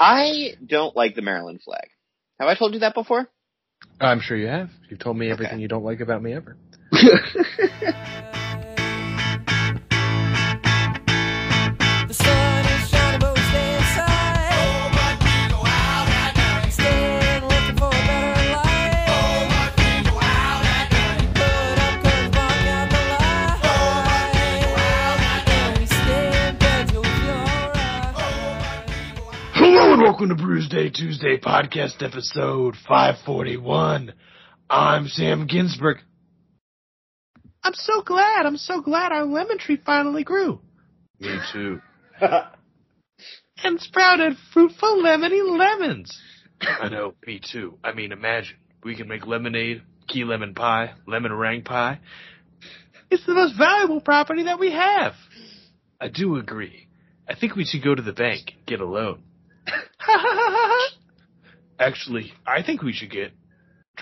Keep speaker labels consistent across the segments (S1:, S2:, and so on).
S1: I don't like the Maryland flag. Have I told you that before?
S2: I'm sure you have. You've told me everything
S1: Okay.
S2: you don't like about me ever. welcome to Bruise Day Tuesday podcast episode 541. I'm Sam Ginsburg. I'm so glad, I'm so glad our lemon tree finally grew. Me too. And sprouted fruitful lemony lemons. I know, me too. I mean, imagine, we can make lemonade, key lemon pie, lemon meringue pie. It's the most valuable property that we have. I do agree. I think we should go to the bank and get a loan. Actually, I think we should get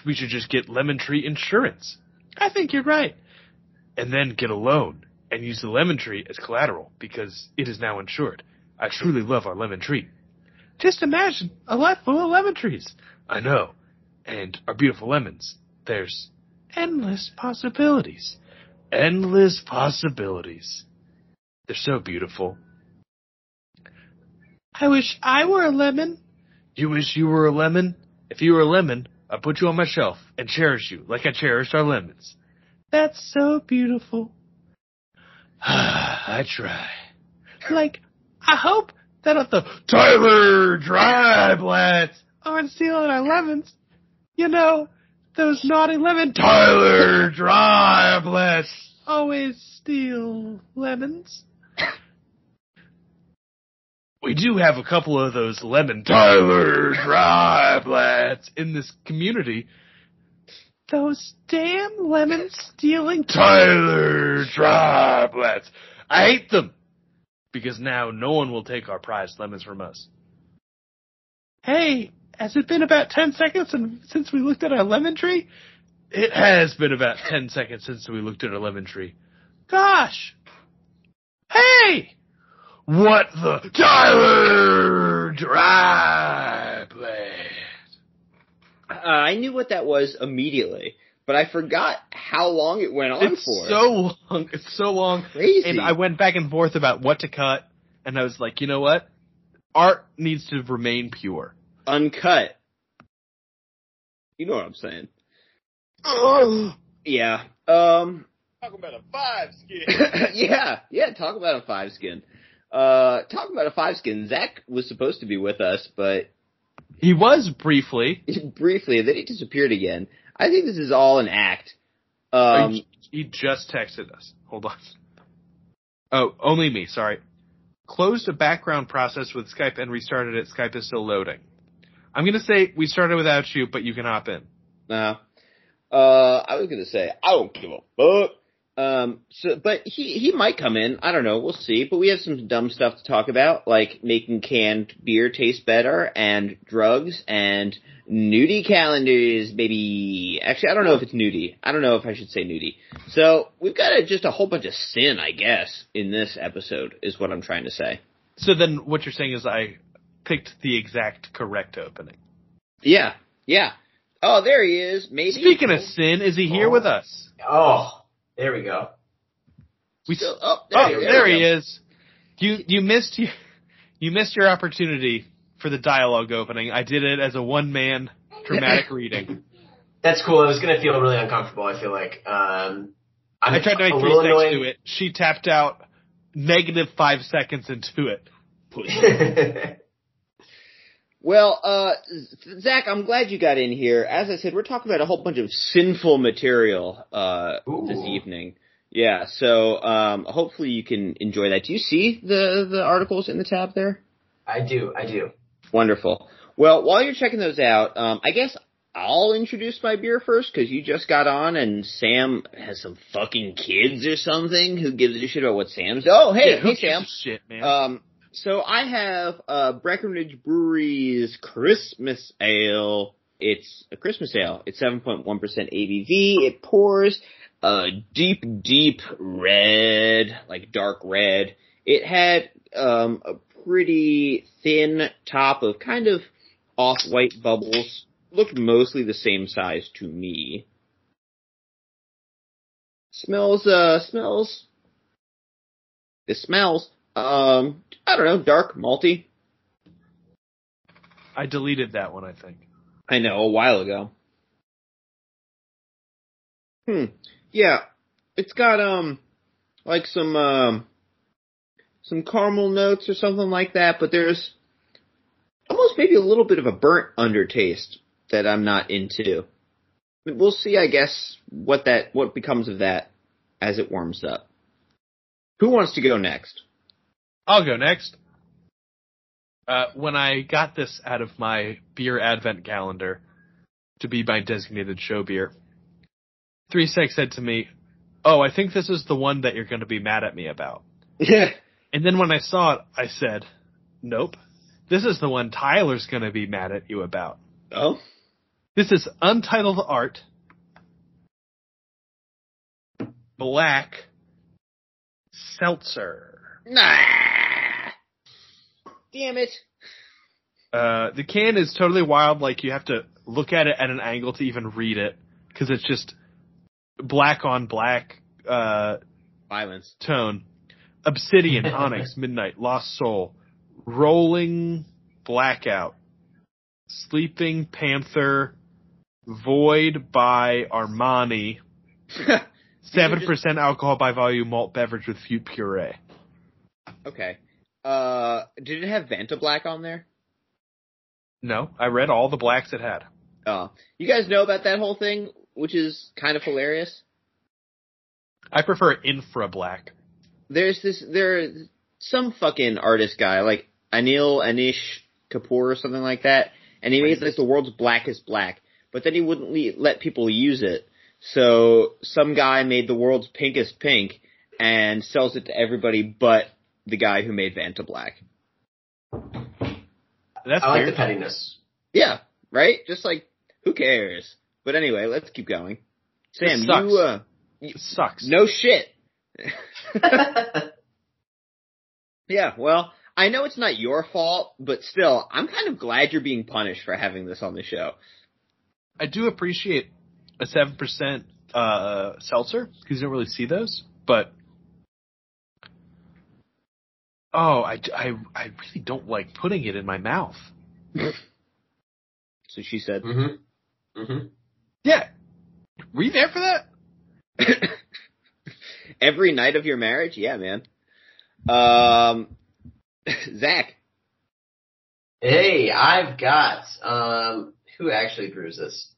S2: we should just get lemon tree insurance. I think you're right. And then get a loan and use the lemon tree as collateral because it is now insured. I truly love our lemon tree. Just imagine a life full of lemon trees. I know. And our beautiful lemons. There's endless possibilities. Endless possibilities. They're so beautiful. I wish I were a lemon. You wish you were a lemon? If you were a lemon, I'd put you on my shelf and cherish you like I cherished our lemons. That's so beautiful. I try. Like, I hope that if the Tyler Dryblats aren't stealing our lemons, you know, those naughty lemon Tyler Dryblats always steal lemons. We do have a couple of those lemon Tyler Dryblats in this community. Those damn lemon stealing Tyler Dryblats. I hate them because now no one will take our prized lemons from us. Hey, has it been about 10 seconds since we looked at our lemon tree? It has been about 10 seconds since we looked at our lemon tree. Gosh. Hey! What the Tyler Dryblats?
S1: Uh, I knew what that was immediately, but I forgot how long it went on
S2: It's
S1: for.
S2: so long. It's so long.
S1: crazy.
S2: And I went back and forth about what to cut, and I was like, you know what? Art needs to remain pure.
S1: uncut. You know what I'm saying? Yeah. Um.
S3: Talk about a five skin.
S1: yeah. Yeah. Talk about a five skin. Uh. Talk about a five skin. Zach was supposed to be with us, but
S2: He was briefly.
S1: briefly, and then he disappeared again. I think this is all an act. Um.
S2: he, he just texted us. Hold on. Oh, only me. Sorry. Closed a background process with Skype and restarted it. Skype is still loading. I'm gonna say we started without you, but you can hop in.
S1: No. Uh, I was gonna say I don't give a fuck. Um, so, but he he might come in. I don't know. We'll see. But we have some dumb stuff to talk about, like making canned beer taste better, and drugs, and nudie calendars. Maybe actually, I don't know if it's nudie. I don't know if I should say nudie. So we've got a, just a whole bunch of sin, I guess, in this episode. Is what I'm trying to say.
S2: So then, what you're saying is I picked the exact correct opening.
S1: Yeah. Yeah. Oh, there he is. Maybe.
S2: Speaking of sin, is he here with us?
S3: Oh, there we go.
S2: We
S1: Still- oh,
S2: Oh,
S1: there,
S2: there
S1: we
S2: he is. You you missed you you missed your opportunity for the dialogue opening. I did it as a one man dramatic reading.
S3: That's cool. I was gonna feel really uncomfortable. I feel like um, I'm
S2: I tried to make
S3: a
S2: three
S3: little
S2: seconds
S3: annoying.
S2: to it. She tapped out negative five seconds into it.
S1: Well, uh, Zach, I'm glad you got in here. As I said, we're talking about a whole bunch of sinful material uh, this evening. Yeah, so um, hopefully you can enjoy that. Do you see the the articles in the tab there?
S3: I do. I do.
S1: Wonderful. Well, while you're checking those out, um, I guess I'll introduce my beer first because you just got on and Sam has some fucking kids or something who gives a shit about what Sam's. Oh, hey,
S2: Yeah,
S1: hey,
S2: gives
S1: Sam.
S2: Shit, man.
S1: Um, so I have uh, Breckenridge Brewery's Christmas Ale. It's a Christmas ale. It's 7.1% ABV. It pours a deep, deep red, like dark red. It had um, a pretty thin top of kind of off-white bubbles. Looked mostly the same size to me. Smells, uh, smells. It smells, um, I don't know, dark, malty.
S2: I deleted that one. I think.
S1: I know, a while ago. Hmm. Yeah. It's got, um, like some, um, some caramel notes or something like that, but there's almost maybe a little bit of a burnt undertaste that I'm not into. We'll see, I guess, what that, what becomes of that as it warms up. Who wants to go next?
S2: I'll go next. Uh, when I got this out of my beer advent calendar to be my designated show beer, Three Sec said to me, "Oh, I think this is the one that you're going to be mad at me about."
S1: Yeah.
S2: And then when I saw it, I said, "Nope, this is the one Tyler's going to be mad at you about."
S1: oh?
S2: This is Untitled Art, Black Seltzer.
S1: Nah. Damn it.
S2: Uh, the can is totally wild. Like you have to look at it at an angle to even read it because it's just black on black uh,
S1: Violence.
S2: tone. Obsidian, Onyx, Midnight, Lost Soul, Rolling Blackout, Sleeping Panther, Void by Armani, seven percent alcohol by volume malt beverage with fruit puree.
S1: okay. Uh, did it have Vanta Black on there?
S2: No, I read all the blacks it had.
S1: Oh, you guys know about that whole thing, which is kind of hilarious.
S2: I prefer infra black.
S1: There's this, there, some fucking artist guy, like Anil Anish Kapoor or something like that, and he made like the world's blackest black, but then he wouldn't le- let people use it. So some guy made the world's pinkest pink and sells it to everybody but the guy who made Vanta Black.
S2: That's
S3: I like
S2: weird.
S3: the pettiness.
S1: Yeah, right? Just like, who cares? But anyway, let's keep going. Sam,
S2: sucks.
S1: you, uh,
S2: It sucks.
S1: no shit. yeah, well, I know it's not your fault, but still, I'm kind of glad you're being punished for having this on the show.
S2: I do appreciate a seven percent uh, seltzer because you don't really see those. But oh, I, I I really don't like putting it in my mouth.
S1: So she said,
S3: mm-hmm. Mm-hmm.
S2: Yeah, were you there for that?
S1: every night of your marriage? Yeah, man. Um, Zach.
S3: Hey, I've got um who actually brews this?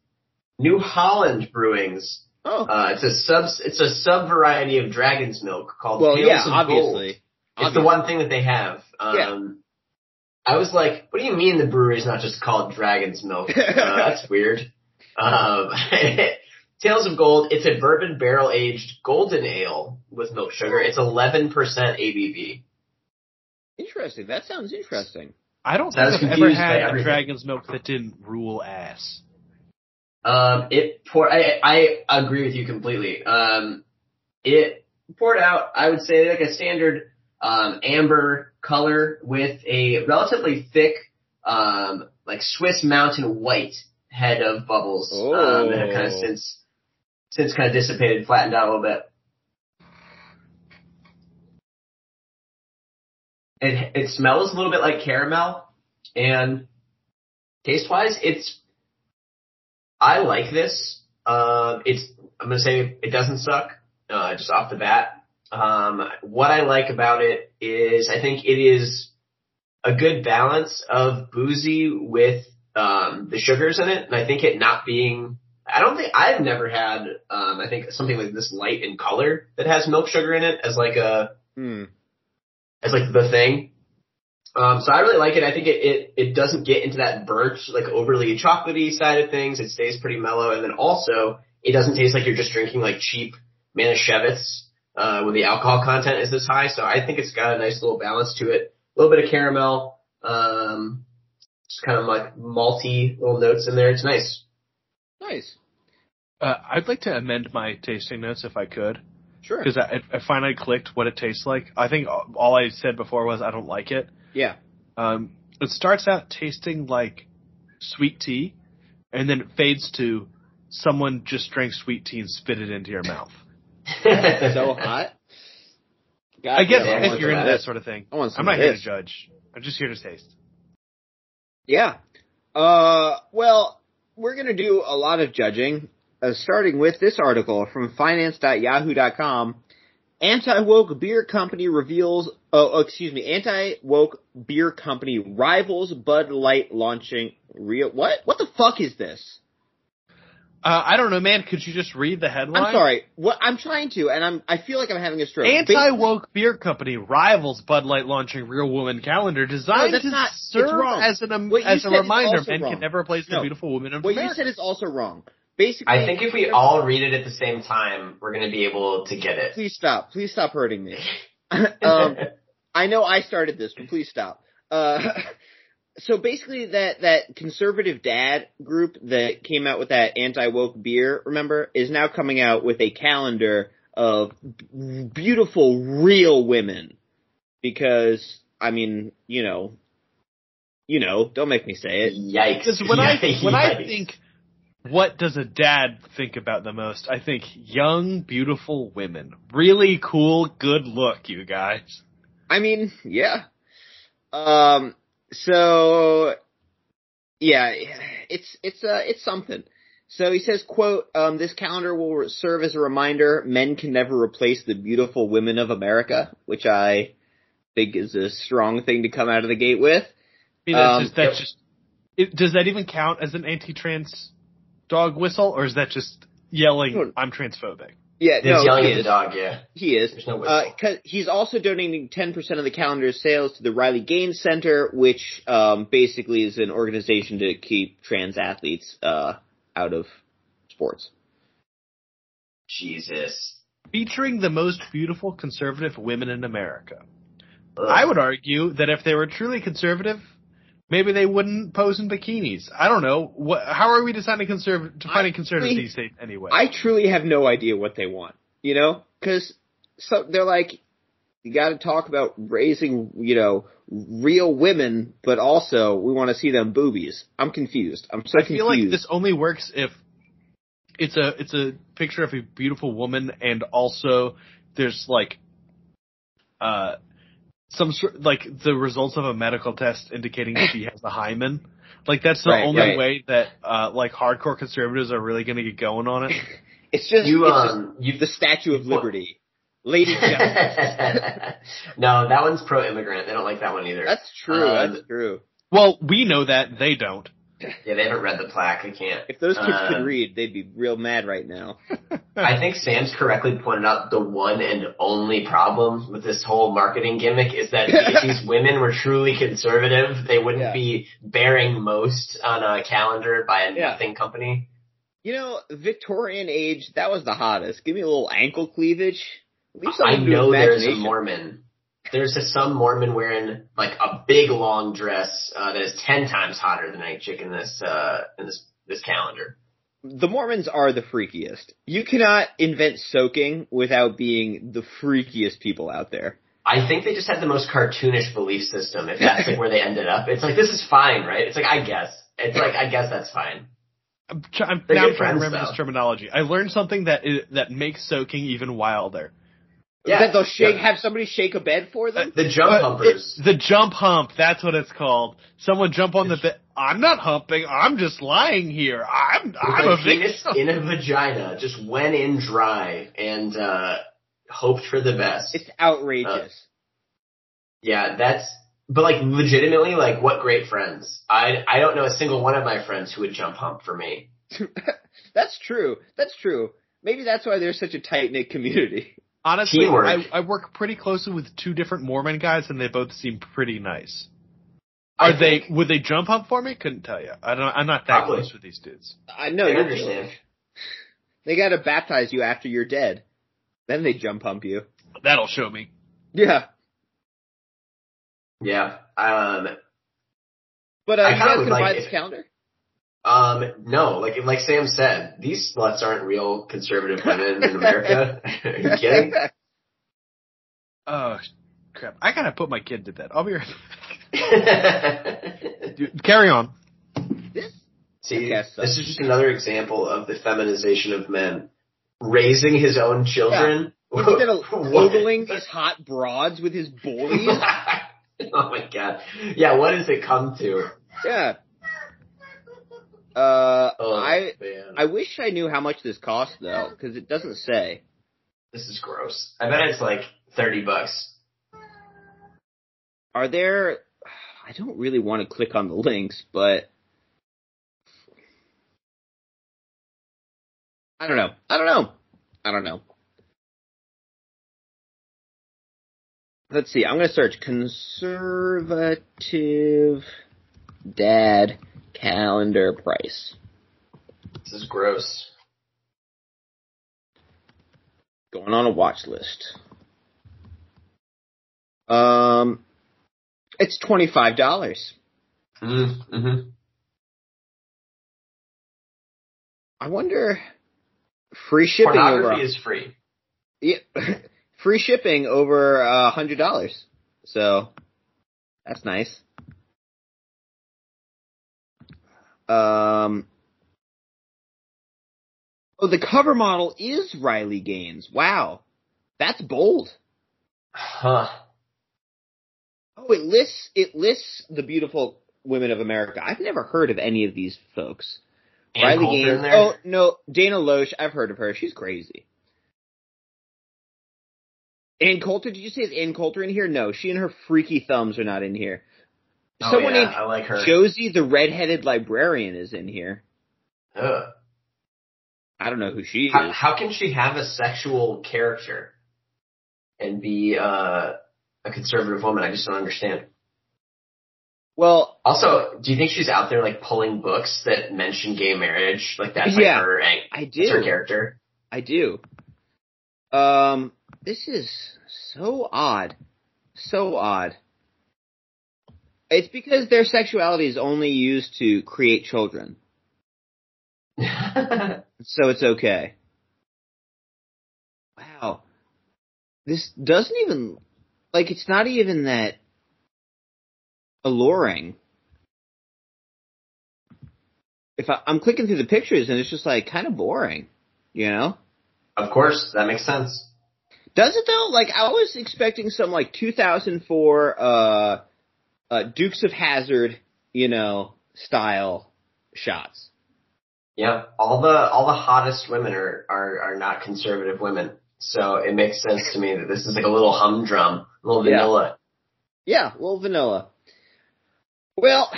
S3: New Holland Brewings.
S1: Oh,
S3: Uh, it's a sub it's a sub variety of dragon's milk called
S1: well,
S3: Tales
S1: yeah,
S3: of Gold.
S1: Obviously.
S3: It's the one thing that they have. Um,
S1: Yeah.
S3: I was like, what do you mean the brewery's not just called Dragon's Milk? Uh, that's weird. Um, Tales of Gold, it's a bourbon barrel aged golden ale with milk sugar. It's 11% ABV.
S1: Interesting. That sounds interesting.
S2: I don't
S3: So
S2: think I've ever had a dragon's milk that didn't rule ass.
S3: Um, it pour, I, I agree with you completely. Um, it poured out, I would say like a standard, um, amber color with a relatively thick, um, like Swiss mountain white head of bubbles. Um, that have kind of
S1: Oh.
S3: since, since kind of dissipated, flattened out a little bit. It, it smells a little bit like caramel and taste wise, it's I like this. Um, it's I'm gonna say it doesn't suck uh, just off the bat. Um, what I like about it is I think it is a good balance of boozy with um, the sugars in it, and I think it not being. I don't think I've never had. Um, I think something like this light in color that has milk sugar in it as like a
S1: Hmm.
S3: as like the thing. Um, so I really like it. I think it, it, it doesn't get into that birch, like overly chocolatey side of things. It stays pretty mellow. And then also, it doesn't taste like you're just drinking like cheap Manischewitz, uh, when the alcohol content is this high. So I think it's got a nice little balance to it. A little bit of caramel, um, just kind of like malty little notes in there. It's nice.
S1: Nice.
S2: Uh, I'd like to amend my tasting notes if I could,
S1: Sure.
S2: because I, I finally clicked what it tastes like. I think all I said before was I don't like it.
S1: Yeah.
S2: Um, it starts out tasting like sweet tea, and then it fades to someone just drank sweet tea and spit it into your mouth.
S1: so hot. God
S2: I guess
S1: damn,
S2: if you're into
S1: of
S2: that sort of thing,
S1: I want some
S2: I'm not
S1: of
S2: here to judge. I'm just here to taste.
S1: Yeah. Uh, well, we're gonna do a lot of judging, uh, starting with this article from finance.yahoo.com. Anti-woke beer company reveals, oh, oh, excuse me, anti-woke beer company rivals Bud Light launching real, what? What the fuck is this?
S2: Uh, I don't know, man. Could you just read the headline?
S1: I'm sorry. What, I'm trying to, and I'm, I feel like I'm having a stroke.
S2: Anti woke beer company rivals Bud Light launching Real Woman calendar designed
S1: that's
S2: to
S1: not-
S2: serve as an um, as a reminder
S1: also
S2: men
S1: wrong.
S2: can never replace the beautiful woman of
S1: What you said is also wrong. Basically,
S3: I think if we all read it at the same time, we're gonna be able to get it.
S1: please stop. Please stop hurting me. um, I know I started this, but please stop. Uh, so basically, that that conservative dad group that came out with that anti woke beer, remember, is now coming out with a calendar of beautiful, real women. Because I mean, you know, you know, don't make me say it.
S3: Yikes!
S2: Because when I when I think, what does a dad think about the most? I think young, beautiful women, really cool, good look, you guys.
S1: I mean, yeah. Um. So, yeah, it's it's uh it's something. So he says, "quote um, This calendar will serve as a reminder: men can never replace the beautiful women of America," which I think is a strong thing to come out of the gate with.
S2: I mean, that's
S1: Um,
S2: just, that's just. It, does that even count as an anti-trans dog whistle, or is that just yelling "I'm transphobic"?
S1: Yeah,
S3: it's
S1: no,
S3: yelling
S1: he
S3: at the
S1: is.
S3: dog. Yeah,
S1: He is.
S3: there's no
S1: Uh, he's also donating 10% of the calendar's sales to the Riley Gaines Center, which um, basically is an organization to keep trans athletes uh, out of sports.
S3: Jesus.
S2: Featuring the most beautiful conservative women in America.
S3: Ugh.
S2: I would argue that if they were truly conservative, maybe they wouldn't pose in bikinis. I don't know. What? How are we deciding conserv- defining
S1: I-
S2: conservative these days anyway?
S1: I truly have no idea what they want, you know? Because so they're like, you got to talk about raising, you know, real women, but also we want to see them boobies. I'm confused. I'm so
S2: I feel like this only works if it's a it's a picture of a beautiful woman and also there's like uh some sort like the results of a medical test indicating she has a hymen. Like that's the
S1: Right,
S2: only
S1: right.
S2: way that uh like hardcore conservatives are really going to get going on it.
S1: it's just,
S3: You
S1: it's just
S3: um you
S1: the Statue of
S3: you-
S1: Liberty. Lady Justice.
S3: no, that one's pro-immigrant. They don't like that one either.
S1: That's true.
S3: Um,
S1: that's true.
S2: Well, we know that they don't.
S3: yeah, they haven't read the plaque. I can't.
S1: If those kids
S3: Uh,
S1: could read, they'd be real mad right now.
S3: I think Sam's correctly pointed out the one and only problem with this whole marketing gimmick is that if these women were truly conservative, they wouldn't
S1: Yeah.
S3: be bearing most on a calendar by a
S1: Yeah.
S3: nothing company.
S1: You know, Victorian age, that was the hottest. Give me a little ankle cleavage.
S3: I know there's a. Mormon. There's a, some Mormon wearing like a big long dress uh, that is ten times hotter than any chick in this uh, in this this calendar.
S1: The Mormons are the freakiest. You cannot invent soaking without being the freakiest people out there.
S3: I think they just had the most cartoonish belief system. If that's like where they ended up, it's like this is fine, right? It's like I guess. It's like I guess that's fine.
S2: I'm, try- I'm now I'm trying to
S3: friends,
S2: remember this terminology. I learned something that is, that makes soaking even wilder.
S3: Yeah.
S1: that they'll shake,
S3: Yeah.
S1: have somebody shake a bed for them.
S3: The jump
S2: Uh,
S3: humpers.
S2: it- the jump hump, that's what it's called. Someone jump on the bed. I'm not humping. I'm just lying here. I'm I'm a
S3: penis
S2: victim.
S3: in a vagina just went in dry and uh hoped for the best.
S1: it's outrageous.
S3: Yeah, that's but like legitimately, like what great friends. I I don't know a single one of my friends who would jump hump for me.
S1: that's true. That's true. Maybe that's why there's such a tight knit community.
S2: Honestly, I, I work pretty closely with two different Mormon guys, and they both seem pretty nice. Are
S3: I
S2: they?
S3: think-
S2: Would they jump hump for me? Couldn't tell you. I don't. I'm not that
S3: Probably.
S2: close with these dudes.
S1: I know. You're
S3: understand.
S1: They gotta baptize you after you're dead. Then they jump hump you.
S2: That'll show me.
S1: Yeah.
S3: Yeah. Um
S1: But uh,
S3: I
S1: you guys
S3: would
S1: gonna
S3: like
S1: buy
S3: it.
S1: this calendar?
S3: Um no, like like Sam said, these sluts aren't real conservative women in America. Are you kidding?
S2: Oh crap! I gotta put my kid to bed. I'll be right back. Dude, carry on.
S1: This
S3: See,
S1: Yes,
S3: this is just another example of the feminization of men. Raising his own children.
S1: instead of
S3: What?
S1: ogling these hot broads with his boys.
S3: oh my god. Yeah, what does it come to?
S1: yeah. Uh,
S3: Oh,
S1: I
S3: man.
S1: I wish I knew how much this cost though, because it doesn't say.
S3: this is gross. I bet it's like 30 bucks.
S1: Are there? I don't really want to click on the links, but I don't know. I don't know. I don't know. Let's see. I'm going to search conservative dad calendar price.
S3: This is gross.
S1: Going on a watch list. Um, it's twenty five dollars.
S3: Mm-hmm.
S1: I wonder. Free shipping over.
S3: Is free.
S1: Yeah, free shipping over a hundred dollars. So that's nice. Um. Oh, the cover model is Riley Gaines. Wow, that's bold.
S3: Huh.
S1: Oh, it lists it lists the beautiful women of America. I've never heard of any of these folks.
S3: Ann
S1: Riley Gaines.
S3: there?
S1: Oh no, Dana Loesch. I've heard of her. She's crazy. Ann Coulter. Did you say is Ann Coulter in here? No, she and her freaky thumbs are not in here.
S3: Oh,
S1: Someone
S3: yeah,
S1: named
S3: I like her.
S1: Josie the redheaded librarian is in here.
S3: Ugh.
S1: I don't know who she is.
S3: How, how can she have a sexual character and be uh, a conservative woman? I just don't understand.
S1: well,
S3: Also, do you think she's out there like pulling books that mention gay marriage? Like that's
S1: Yeah.
S3: like her,
S1: I
S3: that's her character.
S1: I do. Um, this is so odd. So odd. It's because their sexuality is only used to create children. So it's okay. Wow. This doesn't even, like, it's not even that alluring. If I, I'm clicking through the pictures and it's just like kind of boring, you know?
S3: of course, that makes sense.
S1: Does it though? Like I was expecting some like 2004 uh, uh, Dukes of Hazzard, you know, style shots.
S3: Yeah, all the all the hottest women are are are not conservative women. So it makes sense to me that this is like a little humdrum, a little vanilla.
S1: Yeah, a little vanilla. Well,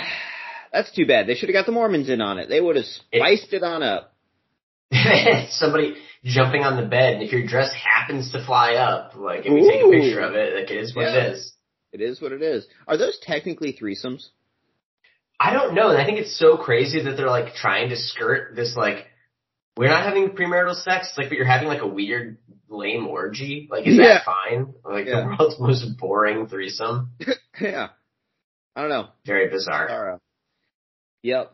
S1: that's too bad. They should have got the Mormons in on it. They would have spiced it on up.
S3: Somebody jumping on the bed, and if your dress happens to fly up, like if you take a picture of it, like it is what
S1: Yeah.
S3: it is.
S1: It is what it is. Are those technically threesomes?
S3: I don't know, and I think it's so crazy that they're like trying to skirt this like we're not having premarital sex, like but you're having like a weird lame orgy. Like is
S1: Yeah.
S3: that fine? Like
S1: Yeah.
S3: the world's most boring threesome.
S1: yeah. I don't know.
S3: Very bizarre.
S1: Bizarro. Yep.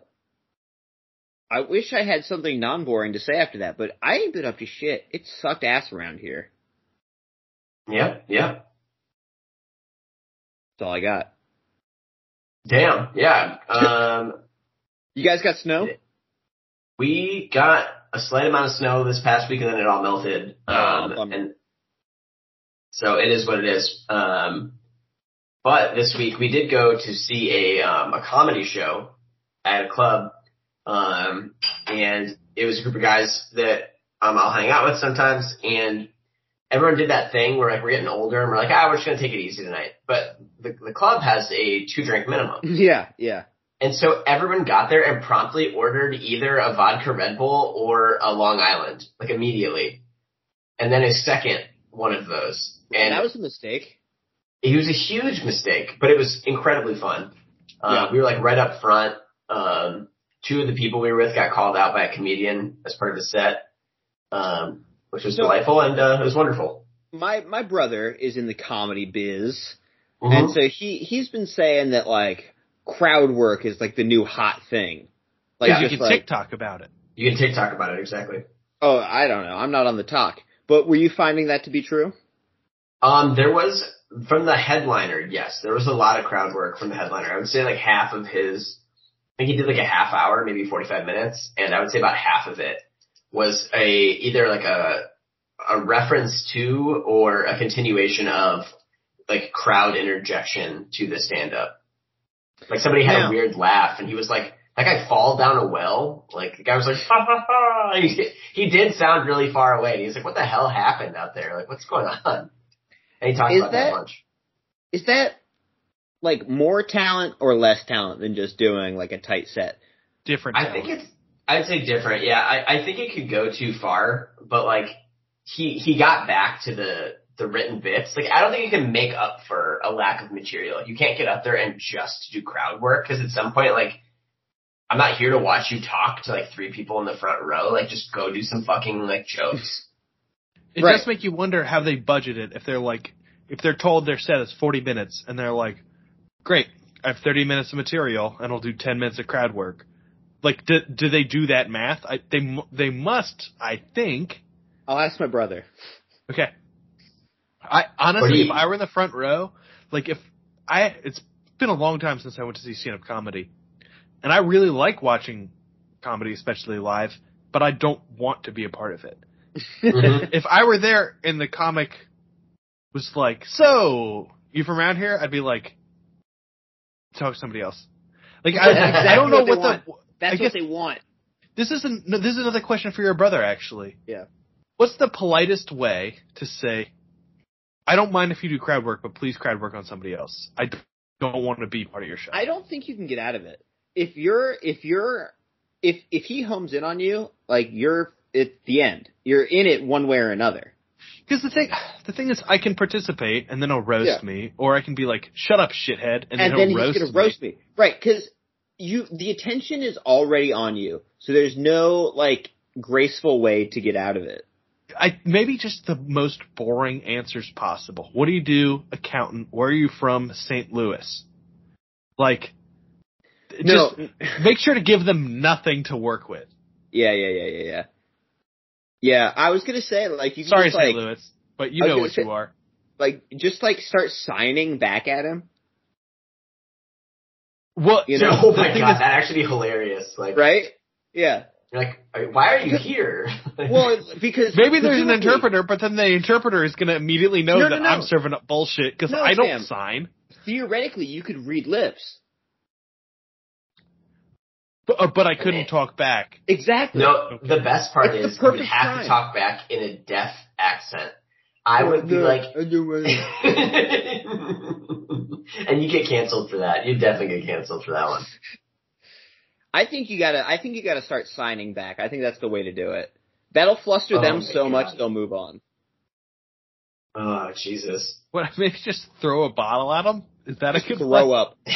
S1: I wish I had something non-boring to say after that, but I ain't been up to shit. It sucked ass around here.
S3: Yep, yep.
S1: That's all I got.
S3: Damn, yeah. Um
S1: You guys got snow?
S3: we got a slight amount of snow this past week and then it all melted. Um
S1: Oh, bummer.
S3: and so it is what it is. Um but this week we did go to see a um a comedy show at a club. Um and it was a group of guys that um I'll hang out with sometimes and everyone did that thing where like we're getting older and we're like, ah, we're just gonna take it easy tonight. But the the club has a two drink minimum.
S1: Yeah, yeah.
S3: And so everyone got there and promptly ordered either a vodka Red Bull or a Long Island, like immediately. And then a second one of those. And
S1: that was a mistake.
S3: it was a huge mistake, but it was incredibly fun. Uh,
S1: Yeah.
S3: We were like right up front. Um, two of the people we were with got called out by a comedian as part of the set, um, which was
S1: So-
S3: delightful and uh, it was wonderful.
S1: My my brother is in the comedy biz,
S3: Mhm.
S1: and so he he's been saying that like crowd work is like the new hot thing. Like
S2: Because you can
S1: like,
S2: TikTok about it.
S3: You can TikTok about it exactly.
S1: oh, I don't know. I'm not on the talk. But were you finding that to be true?
S3: Um, there was from the headliner, yes, there was a lot of crowd work from the headliner. I would say like half of his, I think he did like a half hour, maybe 45 minutes, and I would say about half of it was a, either like a, a reference to or a continuation of like crowd interjection to the stand up. Like somebody had
S1: Yeah.
S3: a weird laugh and he was like, that guy fall down a well. Like the guy was like, ha ha ha. He, he did sound really far away. And he's like, what the hell happened out there? Like, what's going on? And he talked
S1: Is
S3: about that,
S1: that-
S3: a bunch.
S1: Is that like more talent or less talent than just doing like a tight set?
S2: Different.
S3: I think it's, I'd say different. Yeah, I, I think it could go too far, but like he, he got back to the, the written bits. Like I don't think you can make up for a lack of material. You can't get up there and just do crowd work because at some point, like, I'm not here to watch you talk to like three people in the front row. Like just go do some fucking like jokes.
S2: It
S1: Right.
S2: does make you wonder how they budget it. If they're like, if they're told their set is 40 minutes and they're like, great, I have 30 minutes of material and I'll do 10 minutes of crowd work. Like, do, do they do that math? I, they, mu- they must, I think.
S1: I'll ask my brother.
S2: Okay. I, honestly,
S3: do
S2: if I were in the front row, like if I, it's been a long time since I went to see stand-up comedy. And I really like watching comedy, especially live, but I don't want to be a part of it
S3: Mhm.
S2: if I were there and the comic was like, "So you from around here?" I'd be like, "Talk to somebody else." Like I, I don't know what,
S1: what
S2: the.
S1: That's
S2: I
S1: what they want.
S2: This is an, no, this is another question for your brother, actually.
S1: Yeah.
S2: What's the politest way to say? I don't mind if you do crowd work, but please crowd work on somebody else. I don't want to be part of your show.
S1: I don't think you can get out of it. If you're if you're if if he homes in on you, like you're at the end. You're in it one way or another.
S2: Because the thing, the thing is, I can participate and then he'll roast
S1: Yeah.
S2: me, or I can be like, "Shut up, shithead," and,
S1: And,
S2: then,
S1: then
S2: he'll
S1: he's
S2: roast me.
S1: roast me. Right, because you the attention is already on you. So there's no like graceful way to get out of it.
S2: I maybe just the most boring answers possible. What do you do, accountant? Where are you from? St. Louis. Like,
S1: No,
S2: just make sure to give them nothing to work with.
S1: yeah, yeah, yeah, yeah, yeah. Yeah, I was gonna say like you
S2: Sorry,
S1: just,
S2: St.
S1: like,
S2: Louis, but you know what
S1: say-
S2: you are.
S1: like just like start signing back at him.
S2: Well,
S1: You know,
S3: oh my god,
S2: is-
S3: that'd actually be hilarious. Like,
S1: Right? Yeah.
S3: You're like, why are you here?
S1: Well, because
S2: maybe there's an interpreter, but then the interpreter is going to immediately know
S1: No, no,
S2: that
S1: no.
S2: I'm serving up bullshit because
S1: No,
S2: I don't
S1: Sam.
S2: sign.
S1: Theoretically, you could read lips.
S2: But, uh, but I couldn't talk back.
S1: Exactly.
S3: no, the best part
S1: It's
S3: is you would have
S1: time.
S3: to talk back in a deaf accent. I would be like, and you get canceled for that. You definitely get canceled for that one.
S1: I think you gotta. I think you gotta start signing back. I think that's the way to do it. That'll fluster
S3: Oh
S1: them so
S3: God.
S1: much they'll move on.
S3: Oh Jesus!
S2: What? Maybe just throw a bottle at them. Is that a good
S1: Throw up.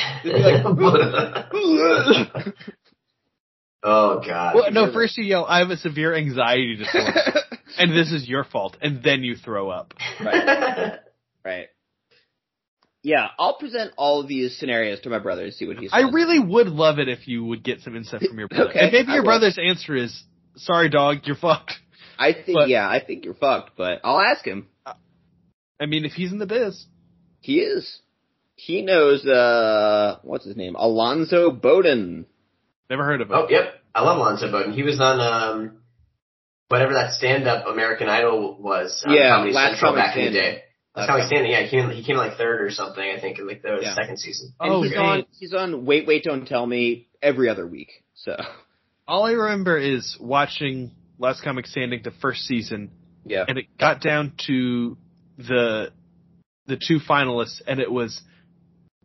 S3: oh God!
S2: Well, no, first you yell, I have a severe anxiety disorder, and this is your fault, and then you throw up.
S1: right. Right. Yeah, I'll present all of these scenarios to my brother and see what he says.
S2: I really would love it if you would get some insight from your brother.
S1: Okay,
S2: and maybe
S1: I
S2: your
S1: will.
S2: brother's answer is, sorry dog, you're fucked.
S1: I think.
S2: but-
S1: yeah, I think you're fucked, but I'll ask him.
S2: I mean, if he's in the biz.
S1: He is. He knows. uh What's his name? Alonzo Bowden.
S2: Never heard of him.
S3: Oh, yep. I love Alonzo Bowden. He was on um, whatever that stand-up American Idol was. On
S1: Yeah,
S3: Comedy
S1: Last
S3: Central back in the
S1: Standing.
S3: Day. how he's Standing. Yeah, he came. He came like third or something. I think in like the
S1: Yeah.
S3: second season.
S1: And
S2: Oh,
S1: he's
S2: okay.
S1: on. He's on. Wait, wait, don't tell me every other week. So
S2: All I remember is watching Last Comic Standing the first season,
S1: yeah.
S2: and it got down to the the two finalists, and it was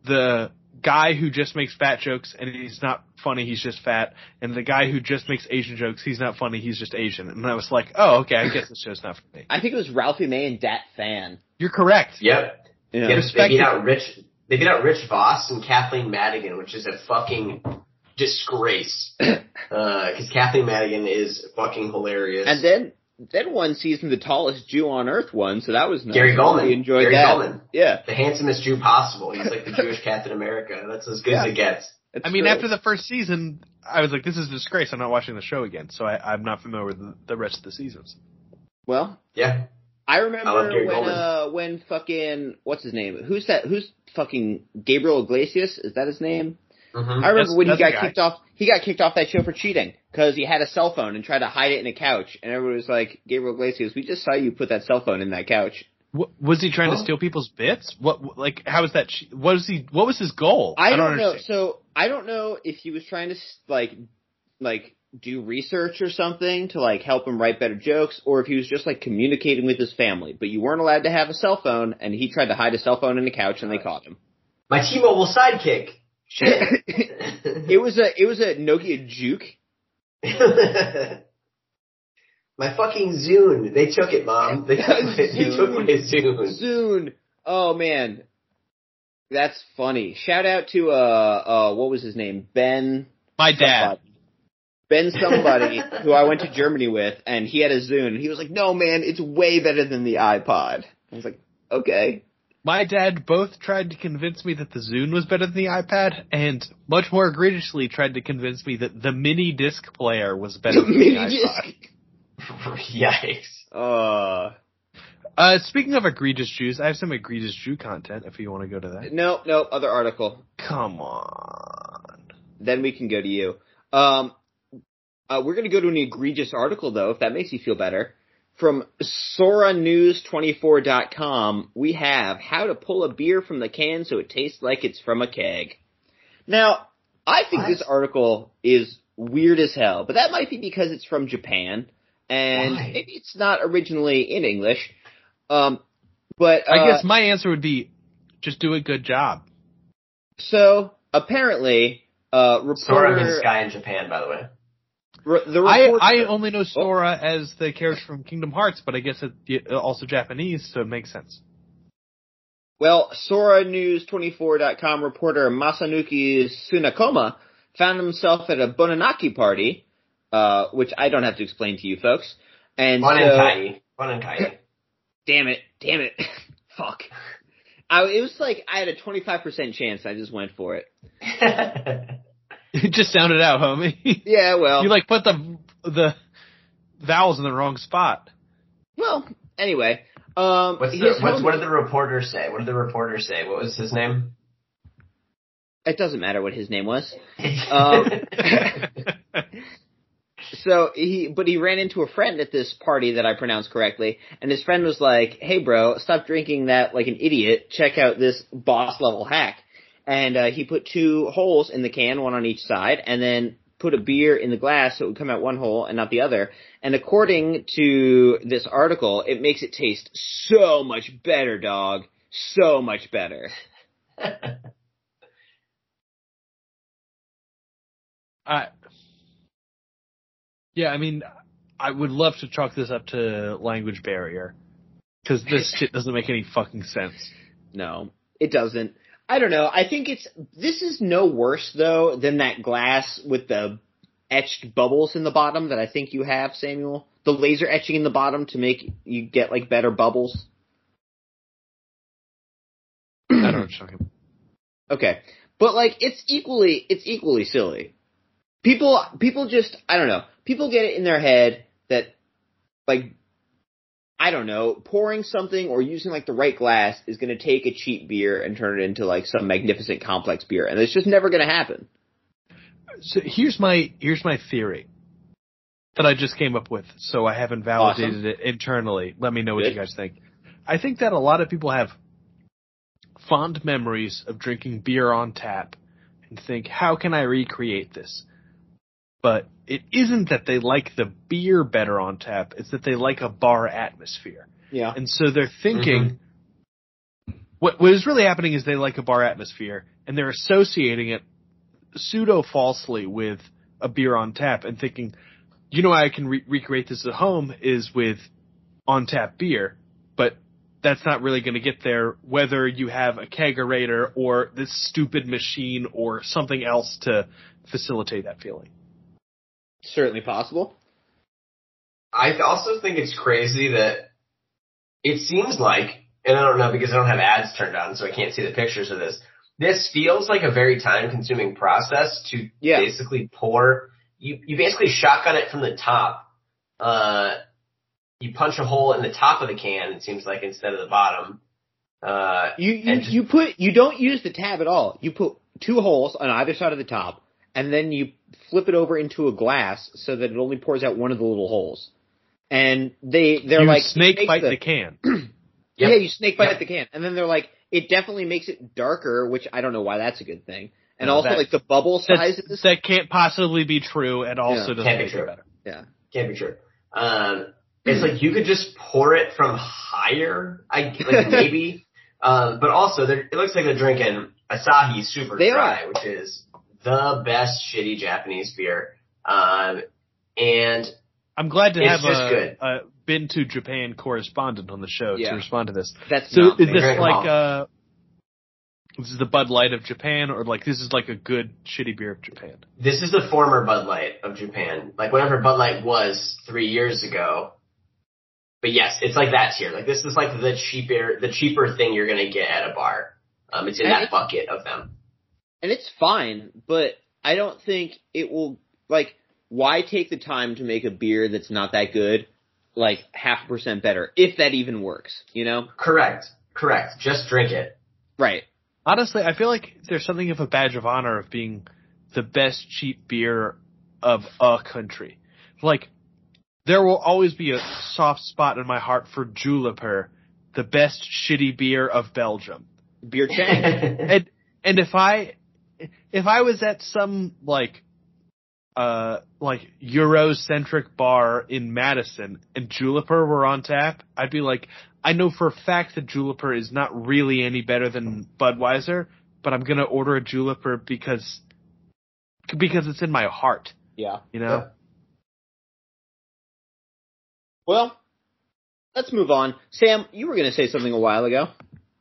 S2: the guy who just makes fat jokes and he's not funny, he's just fat, and the guy who just makes Asian jokes, he's not funny, he's just Asian. And I was like, oh, okay, I guess this show's not for me.
S1: I think it was Ralphie May and Dat Phan.
S2: You're correct.
S3: Yep.
S1: Yeah.
S3: Yep. They
S2: Respect
S3: beat out Rich. They beat out Rich Voss and Kathleen Madigan, which is a fucking disgrace. Uh, because Kathleen Madigan is fucking hilarious.
S1: And then then one season the tallest Jew on earth won, so that was nice.
S3: Gary Gulman.
S1: We enjoyed
S3: Gary
S1: that.
S3: Gulman.
S1: Yeah.
S3: the handsomest Jew possible. He's like the Jewish Captain America. That's as good
S1: Yeah.
S3: as it gets.
S1: It's
S2: I mean,
S1: true.
S2: after the first season, I was like, this is a disgrace. I'm not watching the show again, so I, I'm not familiar with the, the rest of the seasons.
S1: well,
S3: Yeah.
S1: I
S3: I
S1: remember
S3: love Gary
S1: when
S3: Coleman.
S1: uh when fucking what's his name? Who's that? Who's fucking Gabriel Iglesias? Is that his name?
S3: Mhm.
S1: I remember
S2: That's-
S1: when he
S2: that's a
S1: got kicked off. He got kicked off that show for cheating because he had a cell phone and tried to hide it in a couch, and everyone was like, "Gabriel Iglesias, we just saw you put that cell phone in that couch."
S2: What, was he trying to steal people's bits? What like how was that? che- What was he? What was his goal?
S1: I, don't, know. So I don't know if he was trying to like like do research or something to like help him write better jokes, or if he was just like communicating with his family. But you weren't allowed to have a cell phone, and he tried to hide a cell phone in the couch, and they caught him.
S3: My T-Mobile sidekick. Shit.
S1: It was a it was a Nokia Juke.
S3: my fucking Zune. They took it, mom. They took, my- they took my Zune.
S1: Zune. Oh man, that's funny. Shout out to uh uh what was his name? Ben.
S2: My dad.
S1: Somebody. Ben somebody who I went to Germany with, and he had a Zune, and he was like, "No, man, it's way better than the iPod." I was like, "Okay."
S2: My dad both tried to convince me that the Zune was better than the iPad, and much more egregiously tried to convince me that the mini disc player was better than the
S1: Mini
S2: iPod.
S1: disc.
S3: Yikes.
S1: Uh,
S2: Uh, speaking of egregious Jews, I have some egregious Jew content. If you want to go to that,
S1: no, no, other article.
S2: come on.
S1: Then we can go to you. Um, uh, we're going to go to an egregious article, though, if that makes you feel better. From SoraNews24.com, we have how to pull a beer from the can so it tastes like it's from a keg. Now, I think
S3: What?
S1: this article is weird as hell, but that might be because it's from Japan, and
S3: Why?
S1: maybe it's not originally in English. Um, but uh,
S2: I guess my answer would be just do a good job.
S1: so. Apparently, uh,
S3: Sora
S1: reporter,
S3: means sky in Japan, by the way.
S1: Re- the
S2: I, I only know Sora as the character from Kingdom Hearts, but I guess it's also Japanese, so it makes sense.
S1: Well, SoraNews24.com reporter Masanuki Sunakoma found himself at a Bonanaki party, uh, which I don't have to explain to you folks. And
S3: Fun
S1: so,
S3: and tiny. Fun and tiny.
S1: damn it, damn it, fuck. I, it was like I had a 25% chance. I just went for it.
S2: It just sounded out, homie.
S1: Yeah, well,
S2: you like put the the vowels in the wrong spot.
S1: well, anyway. Um,
S3: What's
S1: his
S3: the, what's,
S1: home-
S3: what did the reporter say? What did the reporter say? What was his name?
S1: it doesn't matter what his name was. Um, So he, but he ran into a friend at this party that I pronounced correctly, and his friend was like, "Hey, bro, stop drinking that like an idiot. Check out this boss level hack." And uh, he put two holes in the can, one on each side, and then put a beer in the glass so it would come out one hole and not the other. And according to this article, it makes it taste so much better, dog. So much better.
S2: I, yeah, I mean, I would love to chalk this up to language barrier because this shit doesn't make any fucking sense.
S1: No, it doesn't. I don't know. I think it's this is no worse though than that glass with the etched bubbles in the bottom that I think you have, Samuel. The laser etching in the bottom to make you get like better bubbles.
S2: I don't know what you're talking about.
S1: Okay. But like it's equally it's equally silly. People people just I don't know. People get it in their head that like I don't know, pouring something or using like the right glass is going to take a cheap beer and turn it into like some magnificent complex beer and it's just never going to happen.
S2: So here's my here's my theory that I just came up with. So I haven't validated it internally. Let me know what
S1: Good.
S2: you guys think. I think that a lot of people have fond memories of drinking beer on tap and think, how can I recreate this? But it isn't that they like the beer better on tap. It's that they like a bar atmosphere.
S1: Yeah.
S2: And so they're thinking, mm-hmm. what, what is really happening is they like a bar atmosphere and they're associating it pseudo falsely with a beer on tap and thinking, you know, I can re- recreate this at home is with on tap beer, but that's not really going to get there whether you have a kegerator or this stupid machine or something else to facilitate that feeling.
S1: Certainly possible.
S3: I also think it's crazy that it seems like, and I don't know because I don't have ads turned on, so I can't see the pictures of this. This feels like a very time consuming process to
S1: Yeah.
S3: basically pour. You, you basically shotgun it from the top, uh, you punch a hole in the top of the can. It seems like instead of the bottom. Uh,
S1: You you,
S3: And-
S1: you put you don't use the tab at all. You put two holes on either side of the top, and then you flip it over into a glass so that it only pours out one of the little holes. And they they're
S2: you
S1: like
S2: snake
S1: it
S2: bite
S1: the-
S2: the can.
S3: Yep.
S1: Yeah, you snake bite
S3: Yep.
S1: at the can, and then they're like it definitely makes it darker, which I don't know why that's a good thing. And
S2: No,
S1: also
S2: that-
S1: like the bubble
S2: That's,
S1: sizes.
S2: that can't possibly be true, and also
S1: Yeah.
S2: doesn't
S3: Can't be
S2: make it
S3: true.
S2: better.
S1: yeah.
S3: Can't be true. Um, it's like you could just pour it from higher, I like maybe. Um, but also, it looks like they're drinking Asahi Super
S1: They
S3: Dry,
S1: are.
S3: which is the best shitty Japanese beer. Um, and
S2: I'm glad to
S3: It's
S2: have
S3: just
S2: a,
S3: good.
S2: a been to Japan correspondent on the show
S1: Yeah.
S2: to respond to this.
S1: That's
S2: So is this like uh this is the Bud Light of Japan, or like this is like a good shitty beer of Japan?
S3: this is the former Bud Light of Japan, like whatever Bud Light was three years ago. But yes, it's like that tier. Like this is like the cheaper, the cheaper thing you're gonna get at a bar. Um, it's in that bucket of them.
S1: And it's fine, but I don't think it will like why take the time to make a beer that's not that good like half a percent better if that even works, you know?
S3: Correct. Correct. Just drink it.
S1: Right.
S2: Honestly, I feel like there's something of a badge of honor of being the best cheap beer of a country. Like, there will always be a soft spot in my heart for Juliper, the best shitty beer of Belgium.
S1: Beer Chang.
S2: And and if I if I was at some like uh like Eurocentric bar in Madison and Juliper were on tap, I'd be like, I know for a fact that Juliper is not really any better than Budweiser, but I'm gonna order a Juliper because because it's in my heart,
S1: yeah.
S2: you know.
S1: Well, let's move on. Sam, you were going to say something a while ago.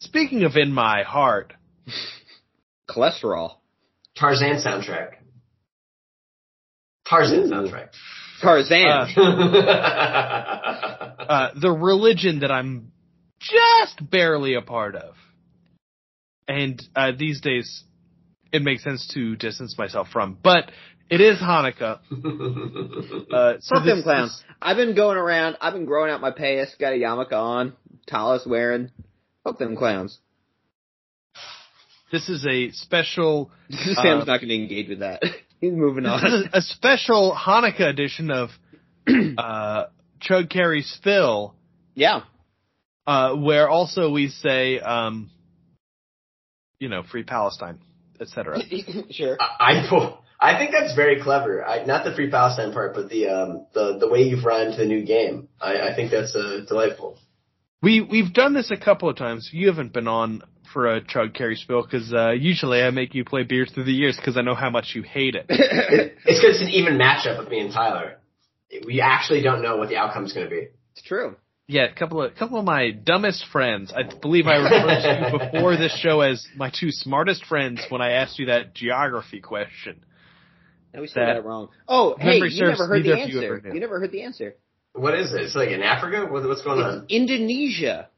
S2: Speaking of in my heart,
S1: Cholesterol.
S3: Tarzan soundtrack. Tarzan
S1: Ooh.
S3: soundtrack.
S1: Tarzan.
S2: Uh, uh, the religion that I'm just barely a part of. And uh, these days, it makes sense to distance myself from. But it is Hanukkah. Uh, so
S1: Fuck them
S2: this-
S1: clowns. I've been going around, I've been growing out my payas, got a yarmulke on, tallis wearing. Fuck them clowns.
S2: This is a special.
S1: Sam's
S2: Uh,
S1: not going to engage with that. He's moving on.
S2: This is
S1: on.
S2: a special Hanukkah edition of uh, Chug Carry Spill,
S1: yeah.
S2: uh, where also we say, um, you know, free Palestine, etc.
S1: sure.
S3: I I I think that's very clever. I, not the free Palestine part, but the um the the way you've run to the new game. I, I think that's uh, delightful.
S2: We we've done this a couple of times. You haven't been on for a chug carry spill because uh, usually I make you play beers through the years because I know how much you hate it.
S3: It, it's because it's an even matchup with me and Tyler. We actually don't know what the outcome is going to be.
S1: it's true.
S2: Yeah, a couple of a couple of my dumbest friends. I believe I referred to you before this show as my two smartest friends when I asked you that geography question.
S1: No, we still
S2: That-
S1: got it wrong. Oh, hey, you never heard the
S2: neither of you
S1: answer. You never heard the answer.
S3: What is it? It's like in Africa. What, what's going
S1: It's
S3: on?
S1: Indonesia.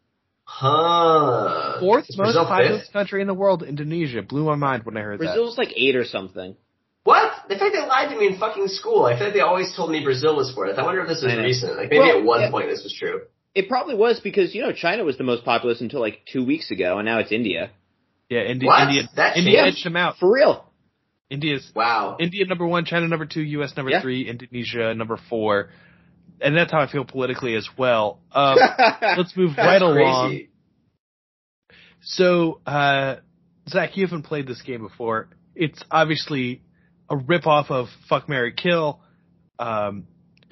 S3: Huh?
S2: Fourth
S3: Is
S2: most
S3: Brazil
S2: populous
S3: fifth?
S2: country in the world, Indonesia. Blew my mind when I heard that.
S1: Brazil's like eight or something.
S3: What? The fact they lied to me in fucking school. I feel like they always told me Brazil was fourth. I wonder if this is recent. Like maybe
S1: Well,
S3: at one
S1: yeah.
S3: point this was true.
S1: It probably was because you know China was the most populous until like two weeks ago, and now it's India.
S2: Yeah, India.
S3: What?
S2: India.
S3: That
S2: India
S3: changed?
S2: edged them out.
S1: For real.
S2: India's
S3: Wow.
S2: India number one, China number two, U.S. number
S1: Yeah.
S2: three, Indonesia number four, and that's how I feel politically as well. Um, let's move right
S3: crazy.
S2: along. So, uh, Zach, you haven't played this game before. It's obviously a ripoff of Fuck Mary Kill. Um,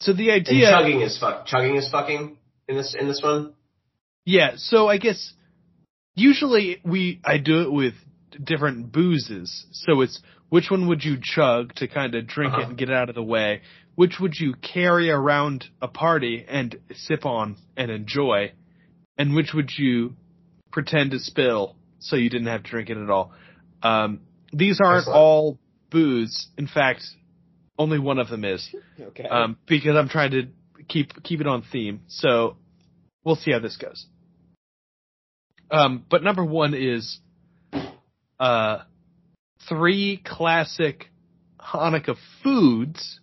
S2: so the
S3: And
S2: idea,
S3: chugging is fuck. Chugging is fucking in this in this one.
S2: yeah. So I guess usually we I do it with different boozes. So it's which one would you chug to kind of drink it
S3: Uh-huh.
S2: and get it out of the way? Which would you carry around a party and sip on and enjoy? And which would you pretend to spill so you didn't have to drink it at all? Um, these aren't all booze. In fact, only one of them is
S1: okay.
S2: um, because I'm trying to keep keep it on theme. So we'll see how this goes. Um, but number one is uh, three classic Hanukkah foods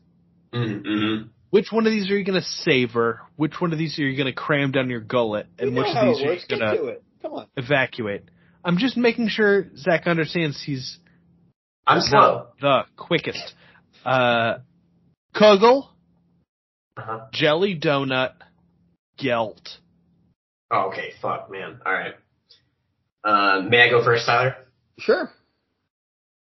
S3: Mm-hmm.
S2: which one of these are you gonna savor? Which one of these are you gonna cram down your gullet? And which of these are you gonna
S1: to it. Come on.
S2: evacuate? I'm just making sure Zach understands he's
S3: I'm slow.
S2: not the quickest. Uh, Kugel,
S3: Uh-huh.
S2: Jelly Donut, Gelt.
S3: Oh, okay. Fuck, man. All right. Um, may I go first, Tyler?
S1: Sure.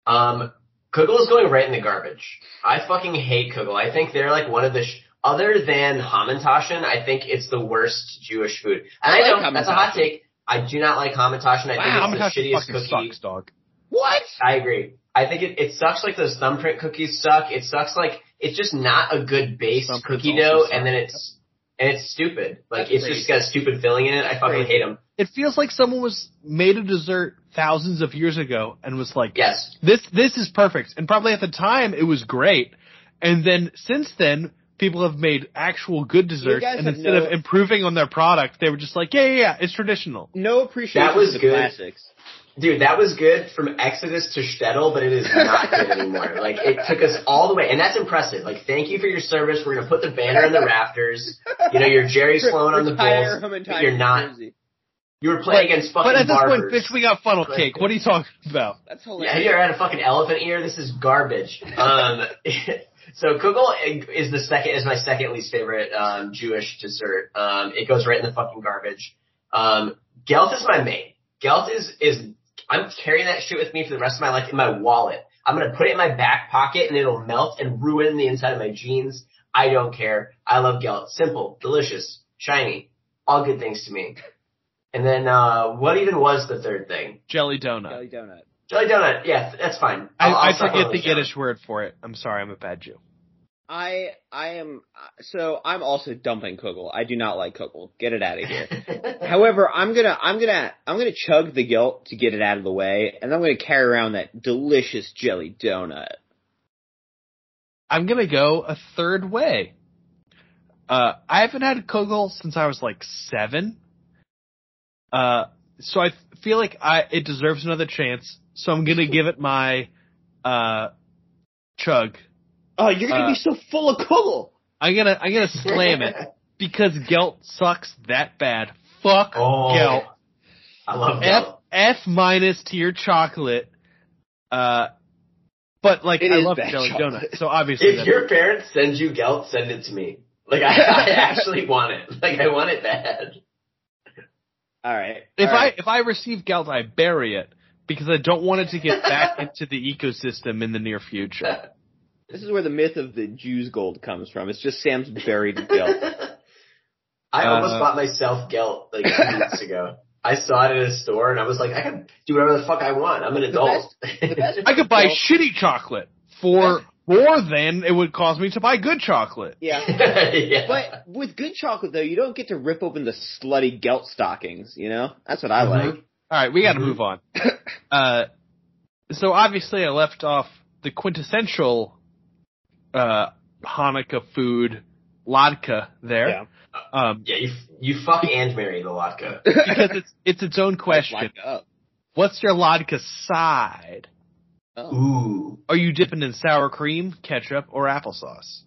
S3: Um, Kugel is going right in the garbage. I fucking hate Kugel. I think they're like one of the, sh- other than Hamantaschen, I think it's the worst Jewish food. And I,
S1: I like
S3: know that's a hot take. I do not like Hamantaschen. I
S2: Wow,
S3: think it's the shittiest
S2: fucking
S3: cookie.
S2: sucks, dog.
S1: What?
S3: I agree. I think it, it sucks like those thumbprint cookies suck. It sucks like it's just not a good base
S2: Thumbprints
S3: cookie dough,
S2: suck.
S3: and then it's and it's stupid. Like it's just got a stupid filling in it. I fucking hate them.
S2: It feels like someone was made a dessert thousands of years ago and was like,
S3: Yes.
S2: this this is perfect. And probably at the time it was great. And then since then, people have made actual good desserts. And instead
S1: no-
S2: of improving on their product, they were just like, yeah, yeah, yeah, it's traditional.
S1: No appreciation
S3: That was
S1: for the
S3: good.
S1: classics.
S3: Dude, that was good from Exodus to Shtetl, but it is not good anymore. Like it took us all the way, and that's impressive. Like thank you for your service. We're gonna put the banner in the rafters. You know, you're Jerry Sloan on the
S1: Retire
S3: Bulls. But You're not. You were playing against fucking
S2: But at this
S3: barbers.
S2: point, bitch, we got funnel
S3: Right.
S2: cake. What are you talking about?
S1: That's hilarious.
S3: have you ever had a fucking elephant ear? This is garbage. Um, so kugel is the second is my second least favorite um, Jewish dessert. Um, it goes right in the fucking garbage. Um, Gelt is my main. Gelt is is I'm carrying that shit with me for the rest of my life in my wallet. I'm gonna put it in my back pocket and it'll melt and ruin the inside of my jeans. I don't care. I love Gelt. Simple, delicious, shiny, all good things to me. And then uh, what even was the third thing?
S2: Jelly donut.
S1: Jelly donut.
S3: Jelly donut. Yeah, that's fine.
S2: I,
S3: I'll-
S2: I
S3: I'll suck
S2: forget the. Yiddish word for it. I'm sorry, I'm a bad Jew.
S1: I I am so I'm also dumping Kugel. I do not like Kugel. Get it out of here. However, I'm gonna I'm gonna I'm gonna chug the Gelt to get it out of the way, and I'm gonna carry around that delicious jelly donut.
S2: I'm gonna go a third way. Uh, I haven't had a Kugel since I was like seven. Uh, so I feel like I it deserves another chance. So I'm gonna give it my uh chug.
S1: Oh, you're gonna
S2: Uh,
S1: be so full of Kugel.
S2: I'm gonna I'm gonna slam it because Gelt sucks that bad. Fuck
S3: Oh,
S2: Gelt.
S3: I love
S2: F
S3: Gelt.
S2: F minus to your chocolate. Uh, but like
S1: It
S2: I love jelly
S1: chocolate.
S2: donut, so obviously
S3: If
S2: that's-
S3: your parents send you Gelt, send it to me. Like I, I actually want it. Like I want it bad.
S1: All right.
S2: If
S1: all right.
S2: I if I receive Gelt, I bury it because I don't want it to get back into the ecosystem in the near future.
S1: This is where the myth of the Jews gold comes from. It's just Sam's buried guilt.
S3: I almost
S2: Uh,
S3: bought myself Gelt like two weeks ago. I saw it at a store and I was like, I can do whatever the fuck I want. I'm an adult.
S1: the best-
S2: I could buy
S1: Gelt-
S2: shitty chocolate for more than it would cost me to buy good chocolate.
S1: Yeah.
S3: yeah.
S1: But with good chocolate though, you don't get to rip open the slutty gelt stockings, you know? That's what I
S3: Mhm.
S1: like.
S2: All right, we got to
S3: Mhm.
S2: move on. Uh, so obviously I left off the quintessential uh, Hanukkah food, latke there,
S1: Yeah.
S2: um,
S3: yeah, you you fuck and marry the latke.
S2: because it's it's its own question. What's your latke side?
S1: Oh.
S3: Ooh.
S2: Are you dipping in sour cream, ketchup, or applesauce?